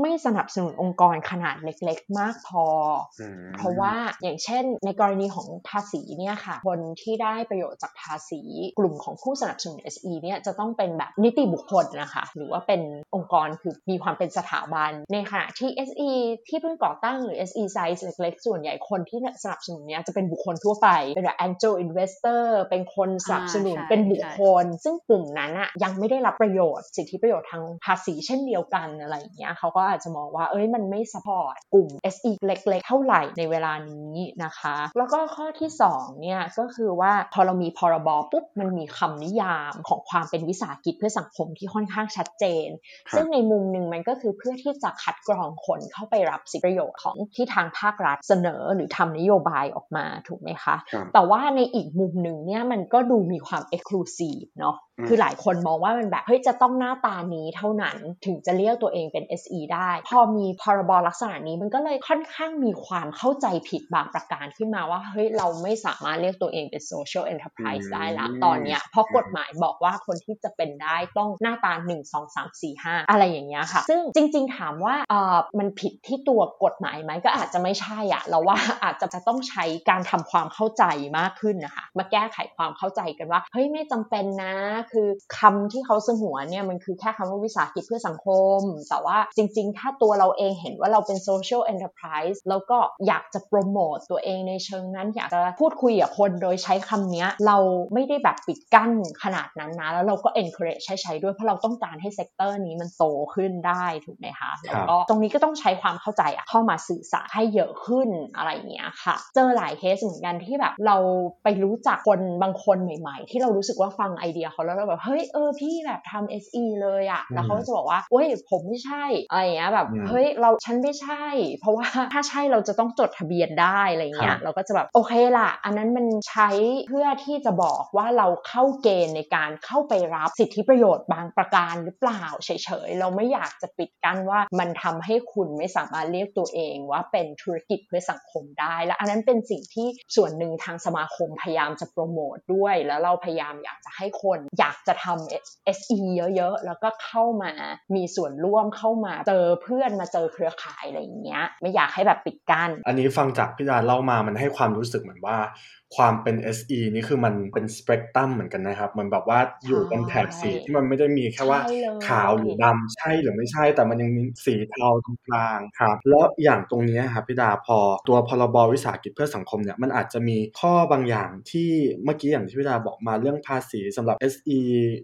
ไม่สนับสนุนองค์กรขนาดเล็กๆ มากพอ เพราะว่าอย่างเช่นในกรณีของภาษีเนี่ยค่ะ คนที่ได้ประโยชน์จากภาษีกลุ่มของผู้สนับสนุน SE เนี่ยจะต้องเป็นแบบนิติบุคคลนะคะ หรือว่าเป็นองค์กรคือมีความเป็นสถาบันในขณะที่ SE ที่เพิ่งก่อตั้งหรือ SE size เล็กๆ ส่วนใหญ่คนที่สนับสนุนเนี่ยจะเป็นบุคคลทั่วไปเป็นแบบ angel investor เป็นคนสนับสนุนเป็นบุคคล ซึ่งกลุ่มนั้นอะยังไม่ได้รับประโยชน์ สิทธิประโยชน์ทางภาษีเช่นเดียวกันอะไรอย่างเงี้ยเขาก็อาจจะมองว่าเอ้ยมันไม่สปอร์ตกลุ่ม SE เล็กๆ เท่าไหร่ในเวลานี้นะคะ แล้วก็ข้อที่2เนี่ยก็คือว่าพอเรามีพรบปุ๊บมันมีคำนิยามของความเป็นวิสาหกิจเพื่อสังคมที่ค่อนข้างชัดเจน ซึ่งในมุมหนึ่งมันก็คือเพื่อที่จะคัดกรองคนเข้าไปรับสิทธิประโยชน์ของที่ทางภาครัฐเสนอหรือทำนโยบายออกมาถูกไหมคะ แต่ว่าในอีกมุมหนึ่งเนี่ยมันก็็ดูมีความเอกลูซีฟเนาะ คือหลายคนมองว่ามันแบบเฮ้ยจะต้องหน้าตานี้เท่านั้นถึงจะเรียกตัวเองเป็น SE ได้ พอมีพรบลักษณะนี้มันก็เลยค่อนข้างมีความเข้าใจผิดบางประการขึ้นมาว่าเฮ้ยเราไม่สามารถเรียกตัวเองเป็น social enterprise ได้ละตอนเนี้ยเพราะกฎหมายบอกว่าคนที่จะเป็นได้ต้องหน้าตา 1 2 3 4 5 อะไรอย่างเงี้ยค่ะ ซึ่งจริง ๆ ถามว่าเอ่อมันผิดที่ตัวกฎหมายไหมก็อาจจะไม่ใช่อะเราว่าอาจจะจะต้องใช้การทำความเข้าใจมากขึ้นนะคะมาแก้ไขความเข้าใจกันว่าเฮ้ยไม่จำเป็นนะคือคำที่เขาสงวนเนี่ยมันคือแค่คำว่าวิสาหกิจเพื่อสังคม แต่ว่าจริง ๆ ถ้าตัวเราเองเห็นว่าเราเป็น social enterprise แล้วก็อยากจะโปรโมตตัวเองในเชิงนั้น อยากจะพูดคุยกับคนโดยใช้คำนี้เราไม่ได้แบบปิดกั้นขนาดนั้นนะ แล้วเราก็ encourage ใช้ใช้ด้วยเพราะเราต้องการให้ sector นี้มันโตขึ้นได้ถูกไหมคะแล้วก็ตรงนี้ก็ต้องใช้ความเข้าใจเข้ามาสื่อสารให้เยอะขึ้นอะไรอย่างเงี้ยค่ะ เจอหลายเคสเหมือนกันที่แบบเราไปรู้จักคนบางคนใหม่ ๆ ที่เรารู้สึกว่าฟังไอเดียเขาแล้วเราแบบเฮ้ยเออพี่แบบทำ SE เลยอะแล้วเขาจะบอกว่าเฮ้ยผมไม่ใช่อะไรเงี้ยแบบเฮ้ยเราฉันไม่ใช่ เพราะว่าถ้าใช่เราจะต้องจดทะเบียนได้อะไรเงี้ยเราก็จะแบบโอเคล่ะอันนั้นมันใช้เพื่อที่จะบอกว่าเราเข้าเกณฑ์ในการเข้าไปรับสิทธิประโยชน์บางประการหรือเปล่าเฉยๆเราไม่อยากจะปิดกั้นว่ามันทำให้คุณไม่สามารถเรียกตัวเองว่าเป็นธุรกิจเพื่อสังคมได้ และอันนั้นเป็นสิ่งที่ส่วนหนึ่งทางสมาคมพยายามจะโปรโมทด้วย แล้วเราพยายามอยากจะให้คนอยากากจะทำ SE เยอะๆ แล้วก็เข้ามามีส่วนร่วมเข้ามาเจอเพื่อนมาเจอเครือข่ายอะไรอย่างเงี้ย ไม่อยากให้แบบปิดกัน้น อันนี้ฟังจากพี่ดาเล่ามามันให้ความรู้สึกเหมือนว่าความเป็น SE นี่คือมันเป็นสเปกตรัมเหมือนกันนะครับ มันแบบว่าอยู่บนแถบสีที่มันไม่ได้มีแค่ว่าขาวหรือดำใช่หรือไม่ใช่ แต่มันยังมีสีเทาตรงกลางครับแล้วอย่างตรงนี้ครับพี่ดาพอตัวพรบวิสาหกิจเพื่อสังคมเนี่ยมันอาจจะมีข้อบางอย่างที่เมื่อกี้อย่างที่พี่ดาบอกมาเรื่องภาษีสำหรับ SE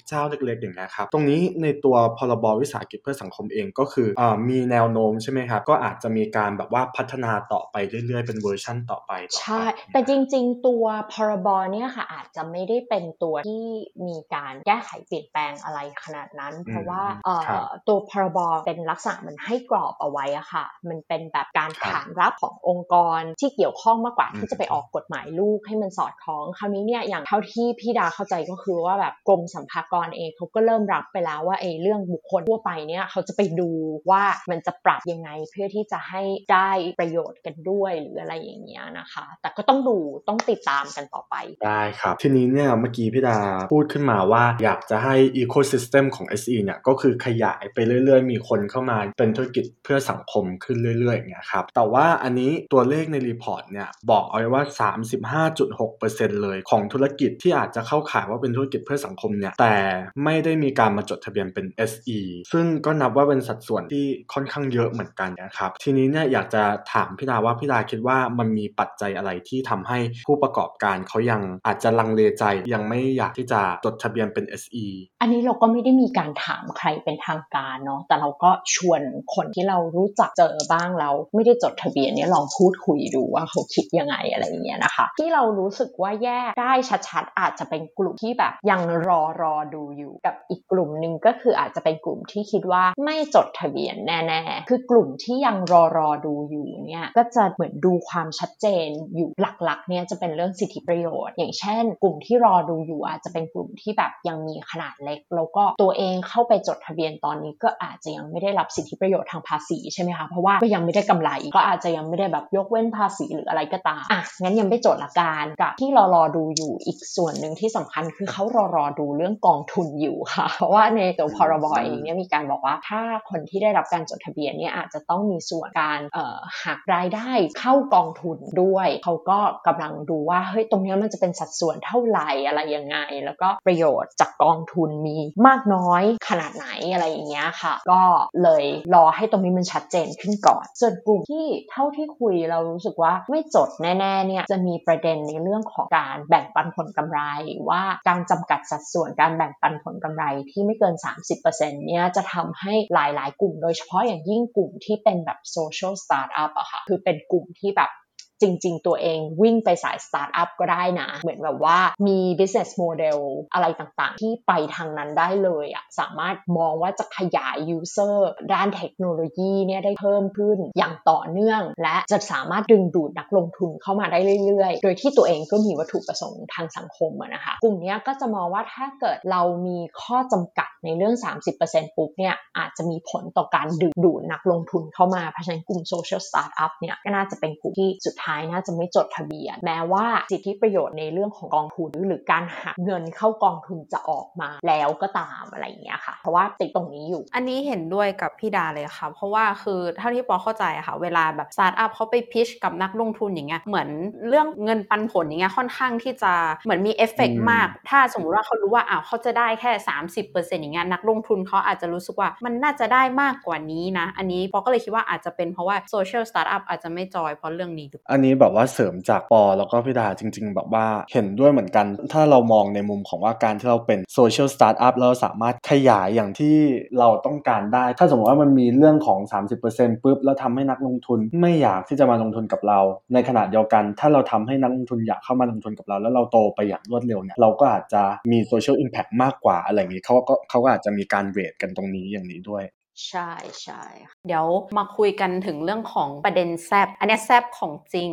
เจ้าเล็กๆอย่างเงี้ยครับตรงนี้ในตัวพรบวิสาหกิจเพื่อสังคมเองก็คืออมีแนวโน้มใช่ไหมครับก็อาจจะมีการแบบว่าพัฒนาต่อไปเรื่อยๆ เป็นเวอร์ชั่นต่อไปใช่ แต่จริง ๆตัวพรบเนี่ยค่ะอาจจะไม่ได้เป็นตัวที่มีการแก้ไขเปลี่ยนแปลงอะไรขนาดนั้น เพราะว่าตัวพรบเป็นลักษณะมันให้กรอบเอาไว้อะค่ะ มันเป็นแบบการขานรับขององค์กรที่เกี่ยวข้องมากกว่าที่จะไปออกกฎหมายลูกให้มันสอดคล้อง คราวนี้เนี่ยอย่างเท่าที่พี่ดาเข้าใจก็คือว่าแบบกรมสัมภากรเองเขาก็เริ่มรับไปแล้วว่าเอเรื่องบุคคลทั่วไปเนี่ยเขาจะไปดูว่ามันจะปรับยังไงเพื่อที่จะให้ได้ประโยชน์กันด้วยหรืออะไรอย่างเงี้ยนะคะ แต่ก็ต้องดูต้องติดตามกันต่อไป ได้ครับ ทีนี้เนี่ยเมื่อกี้พี่ดาพูดขึ้นมาว่าอยากจะให้ ecosystem ของ SE เนี่ยก็คือขยายไปเรื่อยๆ มีคนเข้ามาเป็นธุรกิจเพื่อสังคมขึ้นเรื่อยๆอย่างเงี้ยครับแต่ว่าอันนี้ตัวเลขใน report เนี่ยบอกเอาไว้ว่า 35.6%เลยของธุรกิจที่อาจจะเข้าข่ายว่าเป็นธุรกิจเพื่อสังคมเนี่ยแต่ไม่ได้มีการมาจดทะเบียนเป็น SE ซึ่งก็นับว่าเป็นสัดส่วนที่ค่อนข้างเยอะเหมือนกันนะครับ ทีนี้เนี่ยอยากจะถามพี่ดาว่าพี่ดาคิดว่ามันมีปัจจัยอะไรที่ทำให้ผู้ประกอบการเขายังอาจจะลังเลใจยังไม่อยากที่จะจดทะเบียนเป็น SE อันนี้เราก็ไม่ได้มีการถามใครเป็นทางการเนาะแต่เราก็ชวนคนที่เรารู้จักเจอบ้างเราไม่ได้จดทะเบียนเนี่ยลองพูดคุยดูว่าเขาคิดยังไงอะไรอย่างเงี้ยนะคะ ที่เรารู้สึกว่าแยกได้ชัดๆ อาจจะเป็นกลุ่มที่แบบยังรอรอดูอยู่กับอีกกลุ่มหนึ่งก็คืออาจจะเป็นกลุ่มที่คิดว่าไม่จดทะเบียนแน่ๆ คือกลุ่มที่ยังรอรอดูอยู่เนี่ยก็จะเหมือนดูความชัดเจนอยู่หลักๆเนี่ยจะเป็นเรื่องื่องสิทธิประโยชน์ อย่างเช่น กลุ่มที่รอดูอยู่อาจจะเป็นกลุ่มที่แบบยังมีขนาดเล็ก แล้วก็ตัวเองเข้าไปจดทะเบียนตอนนี้ก็อาจจะยังไม่ได้รับสิทธิประโยชน์ทางภาษีใช่ไหมคะเพราะว่าก็ยังไม่ได้กำไร ก็อาจจะยังไม่ได้แบบยกเว้นภาษีหรืออะไรก็ตามอะงั้นยังไม่จดละกันกับที่รอรอดูอยู่อีกส่วนหนึ่งที่สำคัญคือเขารอรอดูเรื่องกองทุนอยู่ค่ะ เพราะว่าในตัวพรบเองเนี่ยมีการบอกว่าถ้าคนที่ได้รับการจดทะเบียนเนี่ยอาจจะต้องมีส่วนการหักรายได้เข้ากองทุนด้วย เขาก็กำลังดูว่า่าเฮ้ยตรงนี้มันจะเป็นสัดส่วนเท่าไหร่อะไรยังไง แล้วก็ประโยชน์จากกองทุนมีมากน้อยขนาดไหนอะไรอย่างเงี้ยค่ะ ก็เลยรอให้ตรงนี้มันชัดเจนขึ้นก่อน ส่วนกลุ่มที่เท่าที่คุยเรารู้สึกว่าไม่จดแน่ๆเนี่ยจะมีประเด็นในเรื่องของการแบ่งปันผลกำไร ว่าการจำกัดสัดส่วนการแบ่งปันผลกำไรที่ไม่เกิน 30%เนี่ยจะทำให้หลายๆ กลุ่มโดยเฉพาะอย่างยิ่งกลุ่มที่เป็นแบบ social startup อะค่ะคือเป็นกลุ่มที่แบบ จริง ๆ ตัวเองวิ่งไปสายสตาร์ทอัพก็ได้นะ เหมือนแบบว่ามี business model อะไรต่างๆ ที่ไปทางนั้นได้เลยอะสามารถมองว่าจะขยาย user ด้านเทคโนโลยีเนี่ยได้เพิ่มขึ้นอย่างต่อเนื่อง และจะสามารถดึงดูดนักลงทุนเข้ามาได้เรื่อยๆ โดยที่ตัวเองก็มีวัตถุประสงค์ทางสังคมนะคะกลุ่มนี้ก็จะมองว่าถ้าเกิดเรามีข้อจำกัดในเรื่อง 30%ปุ๊บเนี่ยอาจจะมีผลต่อการดึงดูดนักลงทุนเข้ามาเพราะฉะนั้นกลุ่ม social startup เนี่ยก็น่าจะเป็นกลุ่มที่สุดท้ายน่าจะไม่จดทะเบียน แม้ว่าสิทธิประโยชน์ในเรื่องของกองทุนหรือการหักเงินเข้ากองทุนจะออกมาแล้วก็ตามอะไรอย่างเงี้ยค่ะ เพราะว่าติดตรงนี้อยู่ อันนี้เห็นด้วยกับพี่ดาเลยค่ะ เพราะว่าคือเท่าที่ปอเข้าใจค่ะ เวลาแบบสตาร์ทอัพเขาไปพิชกับนักลงทุนอย่างเงี้ยเหมือนเรื่องเงินปันผลอย่างเงี้ยค่อนข้างที่จะเหมือนมีเอฟเฟกมาก ถ้าสมมติว่าเขารู้ว่าอ้าวเขาจะได้แค่ 30%อย่างเงี้ยนักลงทุนเขาอาจจะรู้สึกว่ามันน่าจะได้มากกว่านี้นะ อันนี้ปอก็เลยคิดว่าอาจจะเป็นเพราะว่า social startup อาจจะไม่จอยเพราะเรื่องนี้อันนี้แบบว่าเสริมจากปอแล้วก็พี่ดาจริง ๆ แบบว่าเห็นด้วยเหมือนกัน ถ้าเรามองในมุมของว่าการที่เราเป็น social startup เราสามารถขยายอย่างที่เราต้องการได้ ถ้าสมมติว่ามันมีเรื่องของ 30%ปุ๊บแล้วทำให้นักลงทุนไม่อยากที่จะมาลงทุนกับเรา ในขณะเดียวกัน ถ้าเราทำให้นักลงทุนอยากเข้ามาลงทุนกับเรา แล้วเราโตไปอย่างรวดเร็วเนี่ยเราก็อาจจะมีโซเชียลอิมแพคมากกว่าอะไรอย่างนี้เขาก็เขาก็อาจจะมีการเวทกันตรงนี้อย่างนี้ด้วย ใช่ใช่เดี๋ยวมาคุยกันถึงเรื่องของประเด็นแซบอันนี้แซบของจริง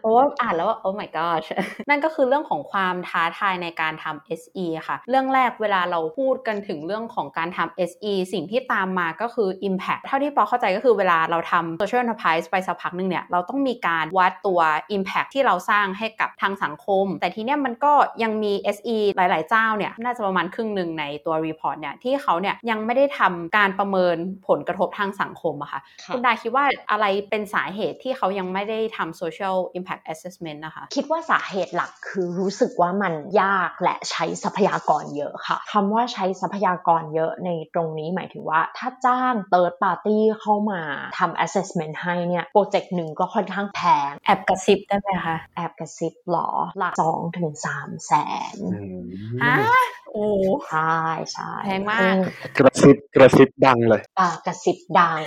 เพราะว่าอ่านแล้วว่า oh my gosh นั่นก็คือเรื่องของความท้าทายในการทำ SE ค่ะ เรื่องแรกเวลาเราพูดกันถึงเรื่องของการทำ SE สิ่งที่ตามมาก็คือ Impact เท่าที่ปอเข้าใจก็คือเวลาเราทำ Social Enterprise ไปสักพักหนึ่งเนี่ย เราต้องมีการวัดตัว Impact ที่เราสร้างให้กับทางสังคม แต่ทีเนี้ยมันก็ยังมี SE หลาย ๆ เจ้าเนี่ยน่าจะประมาณครึ่งหนึ่งในตัว report เนี่ยที่เขาเนี่ยยังไม่ได้ทำการประเมินผลกระทบทางสังคมอะค่ะค่ะ คุณดาคิดว่าอะไรเป็นสาเหตุที่เขายังไม่ได้ทำ social impact assessment นะคะ คิดว่าสาเหตุหลักคือรู้สึกว่ามันยากและใช้ทรัพยากรเยอะค่ะคำว่าใช้ทรัพยากรเยอะในตรงนี้หมายถึงว่า ถ้าจ้าง third party เข้ามาทำ assessment ให้เนี่ยโปรเจกต์หนึ่งก็ค่อนข้างแพงแอบกระซิบได้ไหมคะแอบกระซิบหรอหลักสองถึงสามแสนอืมฮะโอ้ใช่ใช่แพงมากซึ่กระซิบกระซิบดังเลยอ่ากระซิบดัง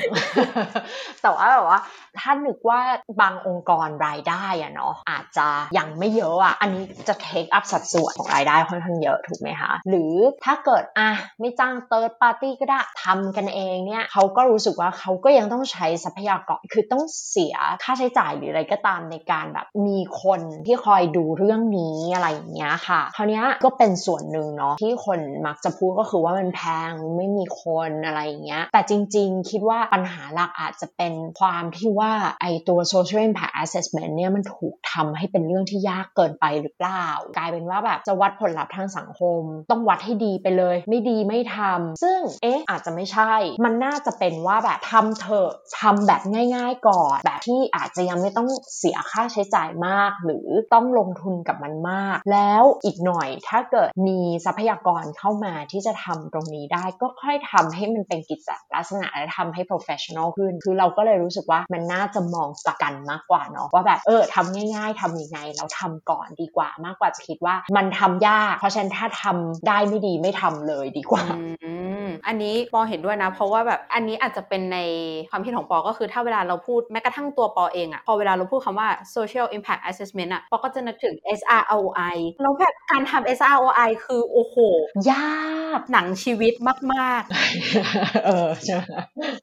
แต่ว่าแบบว่าถ้านึกว่าบางองค์กรรายได้อะเนาะอาจจะยังไม่เยอะอะอันนี้จะ take up สัดส่วนของรายได้ค่อนข้างเยอะถูกไหมคะ หรือถ้าเกิดอะไม่จ้าง third party ก็ได้ทำกันเองเนี่ยเขาก็รู้สึกว่าเขาก็ยังต้องใช้ทรัพยากรคือต้องเสียค่าใช้จ่ายหรืออะไรก็ตามในการแบบมีคนที่คอยดูเรื่องนี้อะไรอย่างเงี้ยค่ะคราวนี้ก็เป็นส่วนหนึ่งเนาะที่คนมักจะพูดก็คือว่ามันแพงไม่มีคนอะไรอย่างเงี้ย แต่จริงๆ คิดว่าปัญหาหลักอาจจะเป็นความที่ว่าไอตัว social impact assessment เนี่ยมันถูกทำให้เป็นเรื่องที่ยากเกินไปหรือเปล่า กลายเป็นว่าแบบจะวัดผลลัพธ์ทางสังคม ต้องวัดให้ดีไปเลย ไม่ดีไม่ทำซึ่งเอ๊ะอาจจะไม่ใช่ มันน่าจะเป็นว่าแบบทำเถอะทำแบบง่าย ๆ ก่อน แบบที่อาจจะยังไม่ต้องเสียค่าใช้จ่ายมาก หรือต้องลงทุนกับมันมาก แล้วอีกหน่อยถ้าเกิดมีทรัพยากรเข้ามาที่จะทำตรงนี้ได้ก็ค่อยทำให้มันเป็นกิจลักษณะและทำให้ professional ขึ้น คือเราก็เลยรู้สึกว่ามันน่าจะมองกลับกันมากกว่าเนาะว่าแบบเออทำง่าย ๆทำยังไงเราทำก่อนดีกว่ามากกว่าจะคิดว่ามันทำยาก เพราะฉะนั้นถ้าทำได้ไม่ดีไม่ทำเลยดีกว่าอืมอันนี้ปอเห็นด้วยนะ เพราะว่าแบบอันนี้อาจจะเป็นในความคิดของปอก็คือถ้าเวลาเราพูดแม้กระทั่งตัวปอเองอะพอเวลาเราพูดคำว่า social impact assessment อะปอก็จะนึกถึง SROI แล้วแบบการทำ SROI คือ โอ้โห ยากหนังชีวิตมากเออใช่ไหม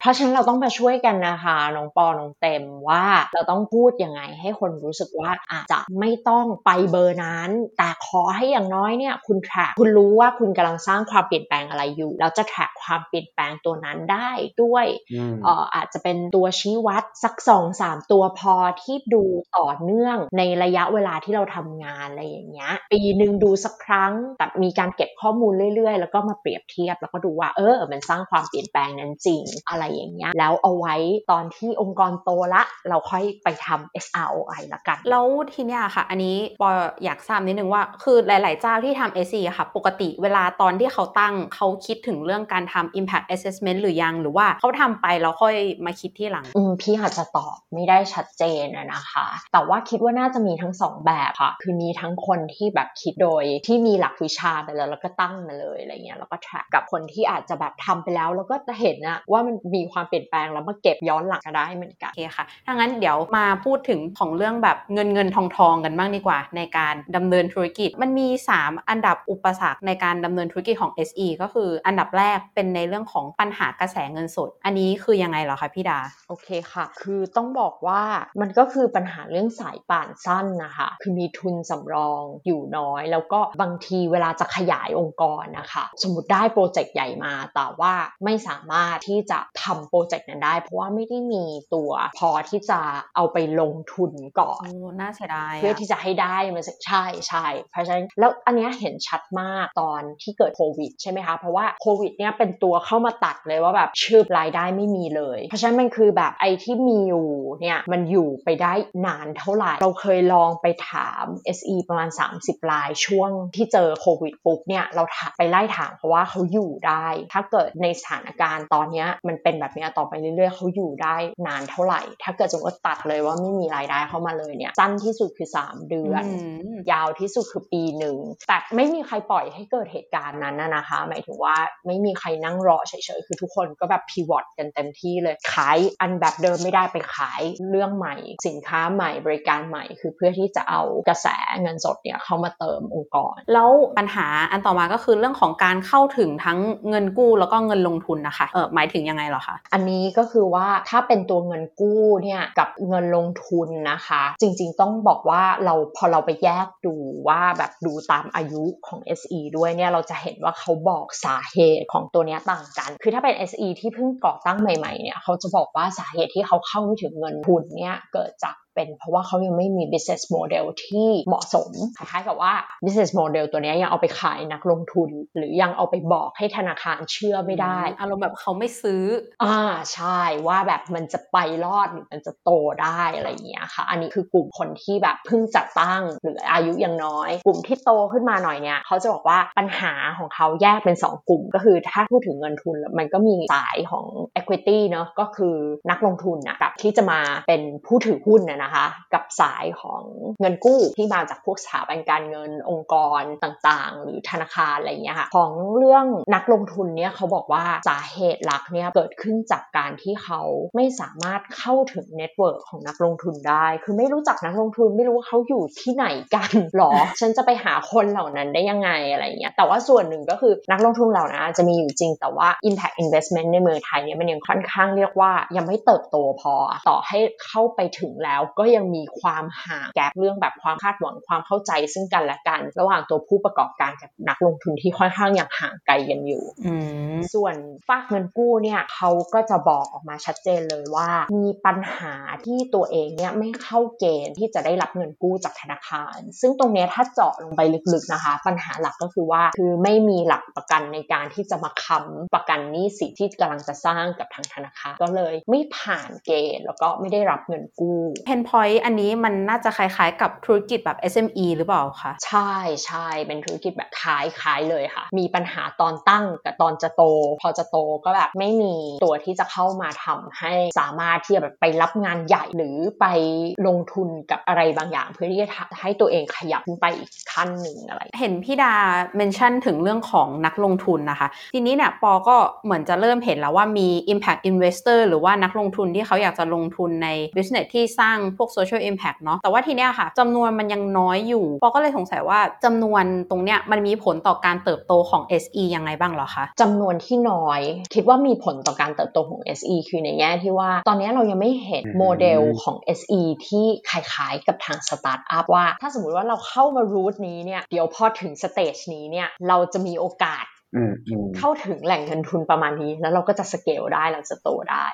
เพราะฉะนั้นเราต้องมาช่วยกันนะคะน้องปอน้องเต็มว่าเราต้องพูดยังไงให้คนรู้สึกว่าอาจจะไม่ต้องไปเบอร์นั้น แต่ขอให้อย่างน้อยเนี่ยคุณ track คุณรู้ว่าคุณกำลังสร้างความเปลี่ยนแปลงอะไรอยู่แล้วจะ track ความเปลี่ยนแปลงตัวนั้นได้ด้วยอืมเอ่ออาจจะเป็นตัวชี้วัดสักสองสามตัวพอที่ดูต่อเนื่องในระยะเวลาที่เราทำงานอะไรอย่างเงี้ยปีหนึ่งดูสักครั้งแต่มีการเก็บข้อมูลเรื่อยๆ แล้วก็มาเปรียบเทียบแล้วก็ดูว่าเออมันสร้างความเปลี่ยนแปลงนั้นจริงอะไรอย่างเงี้ยแล้วเอาไว้ตอนที่องค์กรโตละ เราค่อยไปทำ SROI ละกันๆแล้วทีเนี้ยค่ะ อันนี้ปออยากทราบนิดนึงว่า คือหลาย ๆ เจ้าที่ทำ SE อะค่ะ ปกติเวลาตอนที่เขาตั้งเขาคิดถึงเรื่องการทำ impact assessment หรือยัง หรือว่าเขาทำไปแล้วค่อยมาคิดที่หลัง อืมพี่อาจจะตอบไม่ได้ชัดเจนอะนะคะ แต่ว่าคิดว่าน่าจะมีทั้งสองแบบค่ะ คือมีทั้งคนที่แบบคิดโดยที่มีหลักวิชาไปแล้วแล้วก็ตั้งมาเลยอะไรเงี้ยแล้วก็ track กับคนที่อาจจะแบบทำไปแล้วแล้วก็จะเห็นอะว่ามันมีความเปลี่ยนแปลงแล้วมาเก็บย้อนหลังก็ได้เหมือนกันโอเคค่ะถ้างั้นเดี๋ยวมาพูดถึงของเรื่องแบบเงินเงินทองทองกันบ้างดีกว่า ในการดำเนินธุรกิจมันมี 3 อันดับอุปสรรคในการดำเนินธุรกิจของ SE ก็คืออันดับแรกเป็นในเรื่องของปัญหากระแสเงินสด อันนี้คือยังไงเหรอคะพี่ดาโอเคค่ะ คือต้องบอกว่ามันก็คือปัญหาเรื่องสายป่านสั้นนะคะคือมีทุนสำรองอยู่น้อย แล้วก็บางทีเวลาจะขยายองค์กรนะคะ สมมติได้โปรเจกต์ใหญ่มา แต่ว่าไม่สามารถที่จะทำโปรเจกต์นั้นได้ เพราะว่าไม่ได้มีตัวพอที่จะเอาไปลงทุนก่อนโอ้น่าเสียดายเพื่อที่จะให้ได้มันใช่ใช่เพราะฉะนั้นแล้วอันเนี้ยเห็นชัดมากตอนที่เกิดโควิดใช่ไหมคะเพราะว่าโควิดเนี่ยเป็นตัวเข้ามาตัดเลยว่าแบบชื่อรายได้ไม่มีเลย เพราะฉะนั้นมันคือแบบไอ้ที่มีอยู่เนี่ยมันอยู่ไปได้นานเท่าไหร่ เราเคยลองไปถาม SE ประมาณ 30 รายช่วงที่เจอโควิดปุ๊บเนี่ยเราถามไปไล่ถามเพราะว่าเขาอยู่ได้ ถ้าเกิดในสถานการณ์ตอนเนี้ยมันเป็นแบบเนี้ยต่อไปเรื่อยๆเขาอยู่ได้นานเท่าไหร่ ถ้าเกิดสมมติว่าตัดเลยว่าไม่มีรายได้เข้ามาเลยเนี่ยสั้นที่สุดคือ 3 เดือนอืมยาวที่สุดคือปีหนึ่งแต่ไม่มีใครปล่อยให้เกิดเหตุการณ์นั้นนะนะคะ หมายถึงว่าไม่มีใครรนั่งรอเฉยๆคือทุกคนก็แบบพีวอตกันเต็มที่เลยขายอันแบบเดิมไม่ได้ไปขายเรื่องใหม่ สินค้าใหม่บริการใหม่ คือเพื่อที่จะเอากระแสเงินสดเนี่ยเข้ามาเติมองค์กร แล้วปัญหาอันต่อมาก็คือเรื่องของการเข้าถึงทั้งเงินกู้แล้วก็เงินลงทุนนะคะเออหมายถึงยังไงหรอคะอันนี้ก็คือว่าถ้าเป็นตัวเงินกู้เนี่ยกับเงินลงทุนนะคะ จริงๆต้องบอกว่าเราพอเราไปแยกดูว่าแบบดูตามอายุของ SE ด้วยเนี่ยเราจะเห็นว่าเขาบอกสาเหตุของตัวเนี้ยต่างกัน คือถ้าเป็น SE ที่เพิ่งก่อตั้งใหม่ๆเนี่ยเขาจะบอกว่าสาเหตุที่เขาเข้าถึงเงินทุนเนี่ยเกิดจาก เป็นเพราะว่าเขายังไม่มี business model ที่เหมาะสมคล้ายๆกับว่า business model ตัวนี้ยังเอาไปขายนักลงทุน หรือยังเอาไปบอกให้ธนาคารเชื่อไม่ได้อารมณ์แบบเขาไม่ซื้ออ่าใช่ว่าแบบมันจะไปรอดหรือมันจะโตได้อะไรอย่างเงี้ยค่ะ อันนี้คือกลุ่มคนที่แบบเพิ่งจัดตั้งหรืออายุยังน้อย กลุ่มที่โตขึ้นมาหน่อยเนี่ยเขาจะบอกว่าปัญหาของเขาแยกเป็น 2 กลุ่ม ก็คือถ้าพูดถึงเงินทุนมันก็มีสายของ equity เนาะก็คือนักลงทุนนะกับที่จะมาเป็นผู้ถือหุ้นนะนะคะ กับสายของเงินกู้ที่มาจากพวกสถาบันการเงินองค์กรต่างๆ หรือธนาคารอะไรเงี้ยค่ะของเรื่องนักลงทุนเนี่ยเขาบอกว่าสาเหตุหลักเนี่ยเกิดขึ้นจากการที่เขาไม่สามารถเข้าถึง network ของนักลงทุนได้ คือไม่รู้จักนักลงทุนไม่รู้ว่าเขาอยู่ที่ไหนกันหรอ ฉันจะไปหาคนเหล่านั้นได้ยังไงอะไรเงี้ยแต่ว่าส่วนหนึ่งก็คือนักลงทุนเหล่านั้นจะมีอยู่จริงแต่ว่า impact investment ในเมืองไทยเนี่ยมันยังค่อนข้างเรียกว่ายังไม่เติบโตพอต่อให้เข้าไปถึงแล้วก็ยังมีความห่างแกลบเรื่องแบบความคาดหวังความเข้าใจซึ่งกันและกัน ระหว่างตัวผู้ประกอบการกับนักลงทุนที่ค่อนข้างยังห่างไกลกันอยู่อืมส่วนฝากเงินกู้เนี่ยเขาก็จะบอกออกมาชัดเจนเลยว่า มีปัญหาที่ตัวเองเนี่ยไม่เข้าเกณฑ์ที่จะได้รับเงินกู้จากธนาคาร ซึ่งตรงเนี้ยถ้าเจาะลงไปลึกๆนะคะ ปัญหาหลักก็คือว่าคือไม่มีหลักประกันในการที่จะมาค้ำประกันหนี้สินที่กำลังจะสร้างกับทางธนาคารก็เลย ไม่ผ่านเกณฑ์แล้วก็ไม่ได้รับเงินกู้เพนพอยต์อันนี้มันน่าจะคล้ายๆ กับธุรกิจแบบ SME หรือเปล่าคะ ใช่ใช่เป็นธุรกิจแบบคล้ายคล้ายเลยค่ะ มีปัญหาตอนตั้งกับตอนจะโต พอจะโตก็แบบไม่มีตัวที่จะเข้ามาทำให้สามารถที่จะแบบไปรับงานใหญ่หรือไปลงทุนกับอะไรบางอย่าง เพื่อที่จะให้ตัวเองขยับขึ้นไปอีกขั้นหนึ่งอะไร เห็นพี่ดาmention ถึงเรื่องของนักลงทุนนะคะ ทีนี้เนี่ยปอก็เหมือนจะเริ่มเห็นแล้วว่ามี Impact Investor หรือว่านักลงทุนที่เขาอยากจะลงทุนใน Business ที่สร้างพวก Social Impact เนาะแต่ว่าทีเนี้ยค่ะจำนวนมันยังน้อยอยู่ปอก็เลยสงสัยว่าจำนวนตรงเนี้ยมันมีผลต่อการเติบโตของ SE ยังไงบ้างเหรอคะจำนวนที่น้อย คิดว่ามีผลต่อการเติบโตของ SE คือในแง่ที่ว่า ตอนนี้เรายังไม่เห็นอืมโมเดลของ SE ที่คล้ายๆกับทางสตาร์ทอัพว่า ถ้าสมมุติว่าเราเข้ามา route นี้เนี่ยเดี๋ยวพอถึง stage นี้เนี่ยเราจะมีโอกาสอืมอืมเข้าถึงแหล่งเงินทุนประมาณนี้ แล้วเราก็จะสเกลได้เราจะโตได้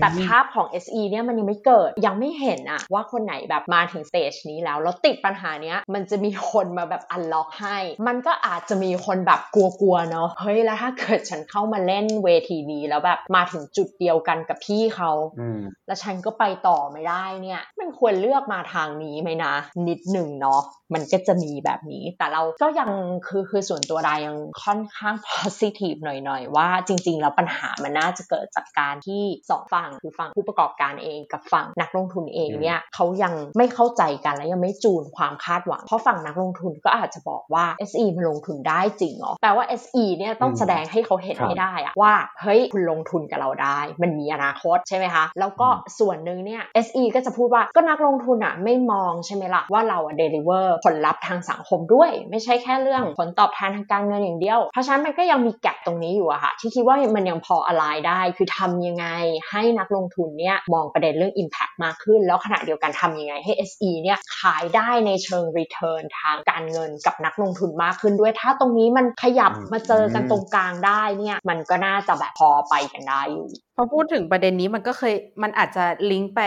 แต่ภาพของ SE เนี่ยมันยังไม่เกิดยังไม่เห็นอะว่าคนไหนแบบมาถึงสเตจนี้แล้วแล้วติดปัญหาเนี้ยมันจะมีคนมาแบบอันล็อกให้ มันก็อาจจะมีคนแบบกลัวๆเนาะเฮ้ยแล้วถ้าเกิดฉันเข้ามาเล่นเวทีนี้แล้วแบบมาถึงจุดเดียวกันกับพี่เขาอืมแล้วฉันก็ไปต่อไม่ได้เนี่ย มันควรเลือกมาทางนี้ไหมนะ นิดหนึ่งเนาะมันก็จะมีแบบนี้ แต่เราก็ยังคือคือส่วนตัวดายังค่อนข้าง positive หน่อยๆ ว่าจริง ๆ แล้วปัญหามันน่าจะเกิดจากการที่สองฝั่งคือฝั่งผู้ประกอบการเองกับฝั่งนักลงทุนเองเนี่ยเขายังไม่เข้าใจกันและยังไม่จูนความคาดหวัง เพราะฝั่งนักลงทุนก็อาจจะบอกว่า SE มันลงทุนได้จริงเหรอแปลว่า SE เนี่ยต้องอืมแสดงให้เขาเห็นครับให้ได้อะว่าเฮ้ยคุณลงทุนกับเราได้ มันมีอนาคตใช่ไหมคะ แล้วก็ส่วนหนึ่งเนี่ย SE ก็จะพูดว่าก็นักลงทุนอะไม่มองใช่ไหมล่ะว่าเราอะ deliver ผลลัพธ์ทางสังคมด้วย ไม่ใช่แค่เรื่องผลตอบแทนทางการเงินอย่างเดียว เพราะฉะนั้นมันก็ยังมีแกลบตรงนี้อยู่อะค่ะที่คิดว่ามันยังพอ align ได้ คือทำยังไงให้นักลงทุนเนี่ยมองประเด็นเรื่อง impact มากขึ้น แล้วขณะเดียวกันทำยังไงให้ SE เนี่ยขายได้ในเชิง return ทางการเงินกับนักลงทุนมากขึ้นด้วย ถ้าตรงนี้มันขยับมาเจอกันตรงกลางได้เนี่ยมันก็น่าจะแบบพอไปกันได้อยู่พอพูดถึงประเด็นนี้มันก็เคยมันอาจจะลิงก์ไป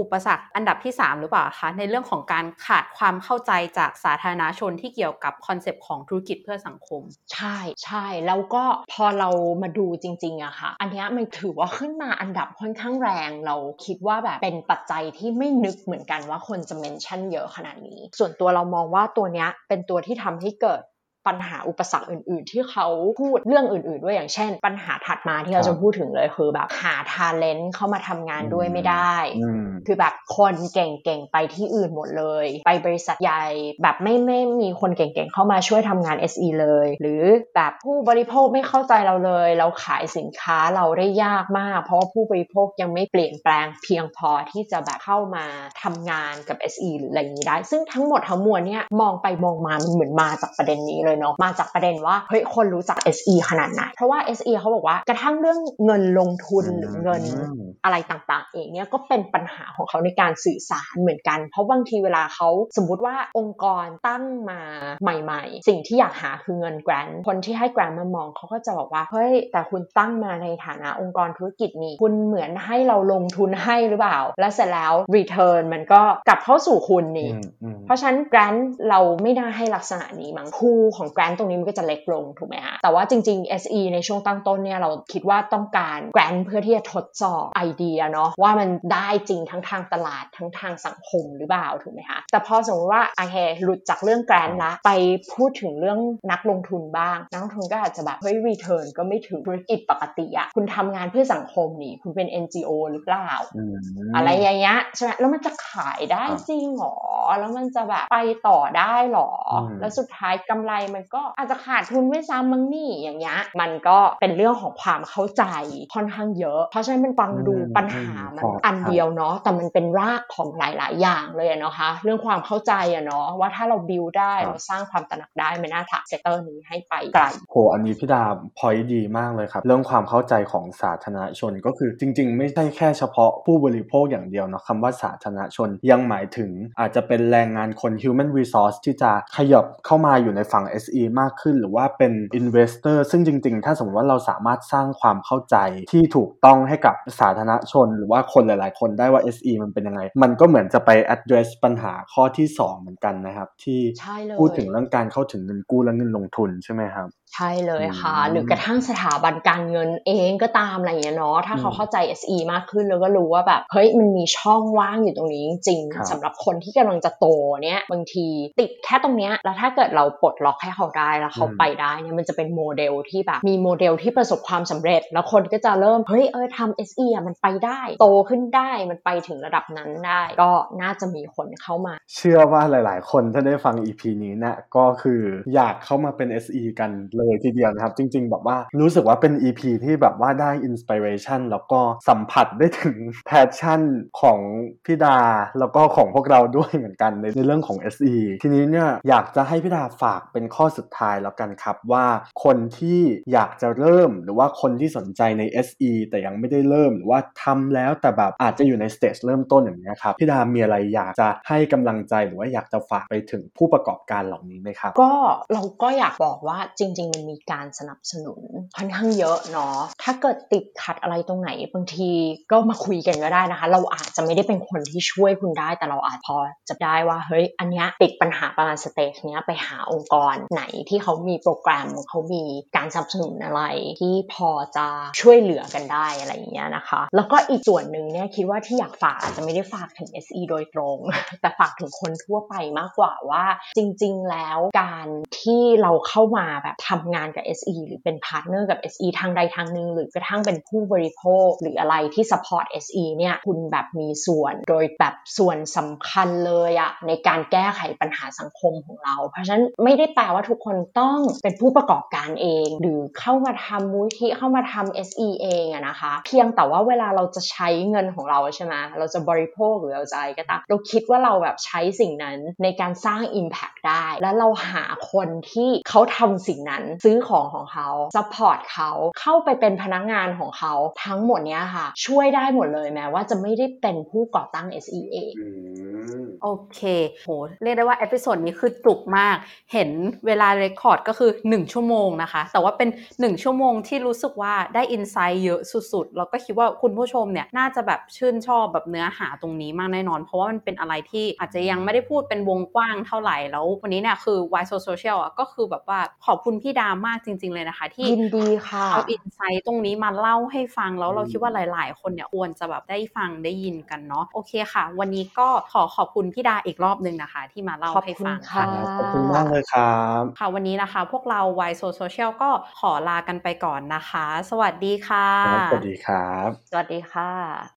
อุปสรรคอันดับที่ 3 หรือเปล่าคะในเรื่องของการขาดความเข้าใจจากสาธารณชนที่เกี่ยวกับ concept ของธุรกิจเพื่อสังคม ใช่ใช่แล้วก็พอเรามาดูจริงๆอะค่ะ อันนี้มันถือว่าขึ้นมาอันดับค่อนข้างแรงเราคิดว่าแบบเป็นปัจจัยที่ไม่นึกเหมือนกันว่าคนจะ mention เยอะขนาดนี้ ส่วนตัวเรามองว่าตัวเนี้ยเป็นตัวที่ทำให้เกิด ปัญหาอุปสรรคอื่น ๆ ที่เขาพูดเรื่องอื่น ๆ ด้วยอย่างเช่น ปัญหาถัดมาที่เราจะพูดถึงเลยคือแบบหาทาเลนต์เข้ามาทำงานด้วยไม่ได้ คือแบบคนเก่ง ๆ ไปที่อื่นหมดเลย ไปบริษัทใหญ่แบบไม่ไม่มีคนเก่ง ๆ เข้ามาช่วยทำงาน SE เลย หรือแบบผู้บริโภคไม่เข้าใจเราเลย เราขายสินค้าเราได้ยากมาก เพราะว่าผู้บริโภคยังไม่เปลี่ยนแปลงเพียงพอที่จะแบบเข้ามาทำงานกับ SE หรืออะไรอย่างนี้ได้ ซึ่งทั้งหมดทั้งมวลเนี่ยมองไปมองมามันเหมือนมาจากประเด็นนี้เลยเนาะมาจากประเด็นว่าเฮ้ยคนรู้จัก SE ขนาดไหนเพราะว่า SE เขาบอกว่ากระทั่งเรื่องเงินลงทุนหรือเงินอะไรต่างๆ เองเนี่ยก็เป็นปัญหาของเขาในการสื่อสารเหมือนกัน เพราะบางทีเวลาเขาสมมุติว่าองค์กรตั้งมาใหม่ ๆ สิ่งที่อยากหาคือเงินแกรนคนที่ให้แกรนมามองเขาก็จะบอกว่าเฮ้ยแต่คุณตั้งมาในฐานะองค์กรธุรกิจนี้คุณเหมือนให้เราลงทุนให้หรือเปล่า แล้วเสร็จแล้ว return มันก็กลับเข้าสู่คุณนี่เพราะฉะนั้นแกรนเราไม่น่าให้ลักษณะนี้มั้งคูของแกรนตรงนี้มันก็จะเล็กลงถูกไหมฮะแต่ว่าจริงๆ SE ในช่วงตั้งต้นเนี่ยเราคิดว่าต้องการแกรนเพื่อที่จะทดสอบไอเดียเนาะว่ามันได้จริงทั้งทางตลาดทั้งทางสังคมหรือเปล่าถูกไหมคะแต่พอสมมติว่าโอเคหลุดจากเรื่อง grant ละไปพูดถึงเรื่องนักลงทุนบ้าง นักลงทุนก็อาจจะแบบเฮ้ย return ก็ไม่ถึงธุรกิจปกติอะคุณทำงานเพื่อสังคมนี่ คุณเป็น NGO หรือเปล่า อะไรอย่างเงี้ยใช่ไหมแล้วมันจะขายได้จริงหรอแล้วมันจะแบบไปต่อได้หรอแล้วสุดท้ายกำไรมันก็อาจจะขาดทุนด้วยซ้ำมั้งนี่อย่างเงี้ยมันก็เป็นเรื่องของความเข้าใจค่อนข้างเยอะ เพราะฉะนั้นมันฟังดูปัญหามันอันเดียวเนาะแต่มันเป็นรากของหลาย ๆ อย่างเลยเนาะคะ เรื่องความเข้าใจอะเนาะว่าถ้าเราบิวได้เราสร้างความตระหนักได้มันน่าจะผลัก sector นี้ให้ไปไกลโหอันนี้พี่ดาพอยดีมากเลยครับเรื่องความเข้าใจของสาธารณชนก็คือจริง ๆ ไม่ใช่แค่เฉพาะผู้บริโภคอย่างเดียวเนาะคำว่าสาธารณชนยังหมายถึงอาจจะเป็นแรงงานคน human resource ที่จะขยับเข้ามาอยู่ในฝั่ง SE มากขึ้น หรือว่าเป็น investor ซึ่งจริงๆ ถ้าสมมติว่าเราสามารถสร้างความเข้าใจที่ถูกต้องให้กับสาธารณชน หรือว่าคนหลายๆ คนได้ว่า SE มันเป็นยังไง มันก็เหมือนจะไป address ปัญหาข้อที่ 2 เหมือนกันนะครับ ที่พูดถึงเรื่องการเข้าถึงเงินกู้และเงินลงทุนใช่ไหมครับใช่เลยค่ะ หรือกระทั่งสถาบันการเงินเองก็ตามอะไรอย่างเงี้ยเนาะถ้าเขาเข้าใจ SE มากขึ้นแล้วก็รู้ว่าแบบเฮ้ยมันมีช่องว่างอยู่ตรงนี้จริงๆสำหรับคนที่กำลังจะโตเนี่ยบางทีติดแค่ตรงเนี้ยแล้วถ้าเกิดเราปลดล็อกให้เขาได้แล้วเขาไปได้เนี่ยมันจะเป็นโมเดลที่แบบมีโมเดลที่ประสบความสำเร็จ แล้วคนก็จะเริ่มเฮ้ยเออทำ SE อะมันไปได้โตขึ้นได้มันไปถึงระดับนั้นได้ ก็น่าจะมีคนเข้ามา เชื่อว่าหลาย ๆ คนถ้าได้ฟัง EP นี้นะก็คืออยากเข้ามาเป็น SE กันเลยทีเดียวนะครับ จริง ๆ แบบว่ารู้สึกว่าเป็น EP ที่แบบว่าได้ inspiration แล้วก็สัมผัสได้ถึง passion ของพี่ดา แล้วก็ของพวกเราด้วยเหมือนกันในในเรื่องของ SE ทีนี้เนี่ยอยากจะให้พี่ดาฝากเป็นข้อข้อสุดท้ายแล้วกันครับว่าคนที่อยากจะเริ่มหรือว่าคนที่สนใจใน SE แต่ยังไม่ได้เริ่มหรือว่าทำแล้วแต่แบบอาจจะอยู่ใน stage เริ่มต้นอย่างนี้ครับพี่ดามีอะไรอยากจะให้กำลังใจหรือว่าอยากจะฝากไปถึงผู้ประกอบการเหล่านี้ไหมครับก็เราก็อยากบอกว่าจริง ๆ มันมีการสนับสนุนค่อนข้างเยอะเนาะถ้าเกิดติดขัดอะไรตรงไหนบางทีก็มาคุยกันก็ได้นะคะ เราอาจจะไม่ได้เป็นคนที่ช่วยคุณได้ แต่เราอาจพอจะได้ว่าเฮ้ยอันนี้ติดปัญหาประมาณสเตจเนี้ยไปหาองค์กรไหนที่เขามีโปรแกรมเขามีการสนับสนุนอะไรที่พอจะช่วยเหลือกันได้อะไรอย่างเงี้ยนะคะ แล้วก็อีกส่วนหนึ่งเนี่ยคิดว่าที่อยากฝากอาจจะไม่ได้ฝากถึง SE โดยตรง แต่ฝากถึงคนทั่วไปมากกว่าว่า จริง ๆ แล้วการที่เราเข้ามาแบบทำงานกับ SE หรือเป็น partner กับ SE ทางใดทางหนึ่งหรือกระทั่งเป็นผู้บริโภค หรืออะไรที่ support SE เนี่ยคุณแบบมีส่วนโดยแบบส่วนสำคัญเลยอะในการแก้ไขปัญหาสังคมของเรา เพราะฉะนั้นไม่ได้แปลว่าทุกคนต้องเป็นผู้ประกอบการเอง หรือเข้ามาทำมูลนิธิเข้ามาทำ SE เองอะนะคะ เพียงแต่ว่าเวลาเราจะใช้เงินของเราใช่ไหมเราจะบริโภคหรือเราจะอะไรก็ตามเราคิดว่าเราแบบใช้สิ่งนั้นในการสร้าง Impact ได้ แล้วเราหาคนที่เขาทำสิ่งนั้นซื้อของของเขา support เขาเข้าไปเป็นพนักงานของเขาทั้งหมดเนี้ยค่ะ ช่วยได้หมดเลยแม้ว่าจะไม่ได้เป็นผู้ก่อตั้ง SE โอเคโหเรียกได้ว่า episode นี้คือจุกมากเห็นเวลา record ก็คือ 1 ชั่วโมงนะคะ แต่ว่าเป็น 1 ชั่วโมงที่รู้สึกว่าได้ insight เยอะสุดๆ แล้วก็คิดว่าคุณผู้ชมเนี่ยน่าจะแบบชื่นชอบแบบเนื้อหาตรงนี้มากแน่นอน เพราะว่ามันเป็นอะไรที่อาจจะยังไม่ได้พูดเป็นวงกว้างเท่าไหร่แล้ว วันนี้เนี่ยคือ Why So Social อะก็คือแบบว่าขอบคุณพี่ดามากจริง ๆ เลยนะคะ ที่ยินดีค่ะเอาอินไซต์ตรงนี้มาเล่าให้ฟังแล้วเราคิดว่าหลาย ๆ คนเนี่ยควรจะแบบได้ฟังได้ยินกันเนาะโอเคค่ะ วันนี้ก็ขอขอบคุณพี่ดาอีกรอบหนึ่งนะคะ ที่มาเล่าขอบให้คุณฟังค่ะขอบคุณมากเลยครับค่ะวันนี้นะคะ พวกเรา y so social ก็ขอลากันไปก่อนนะคะ สวัสดีค่ะครับสวัสดีครับ สวัสดีค่ะ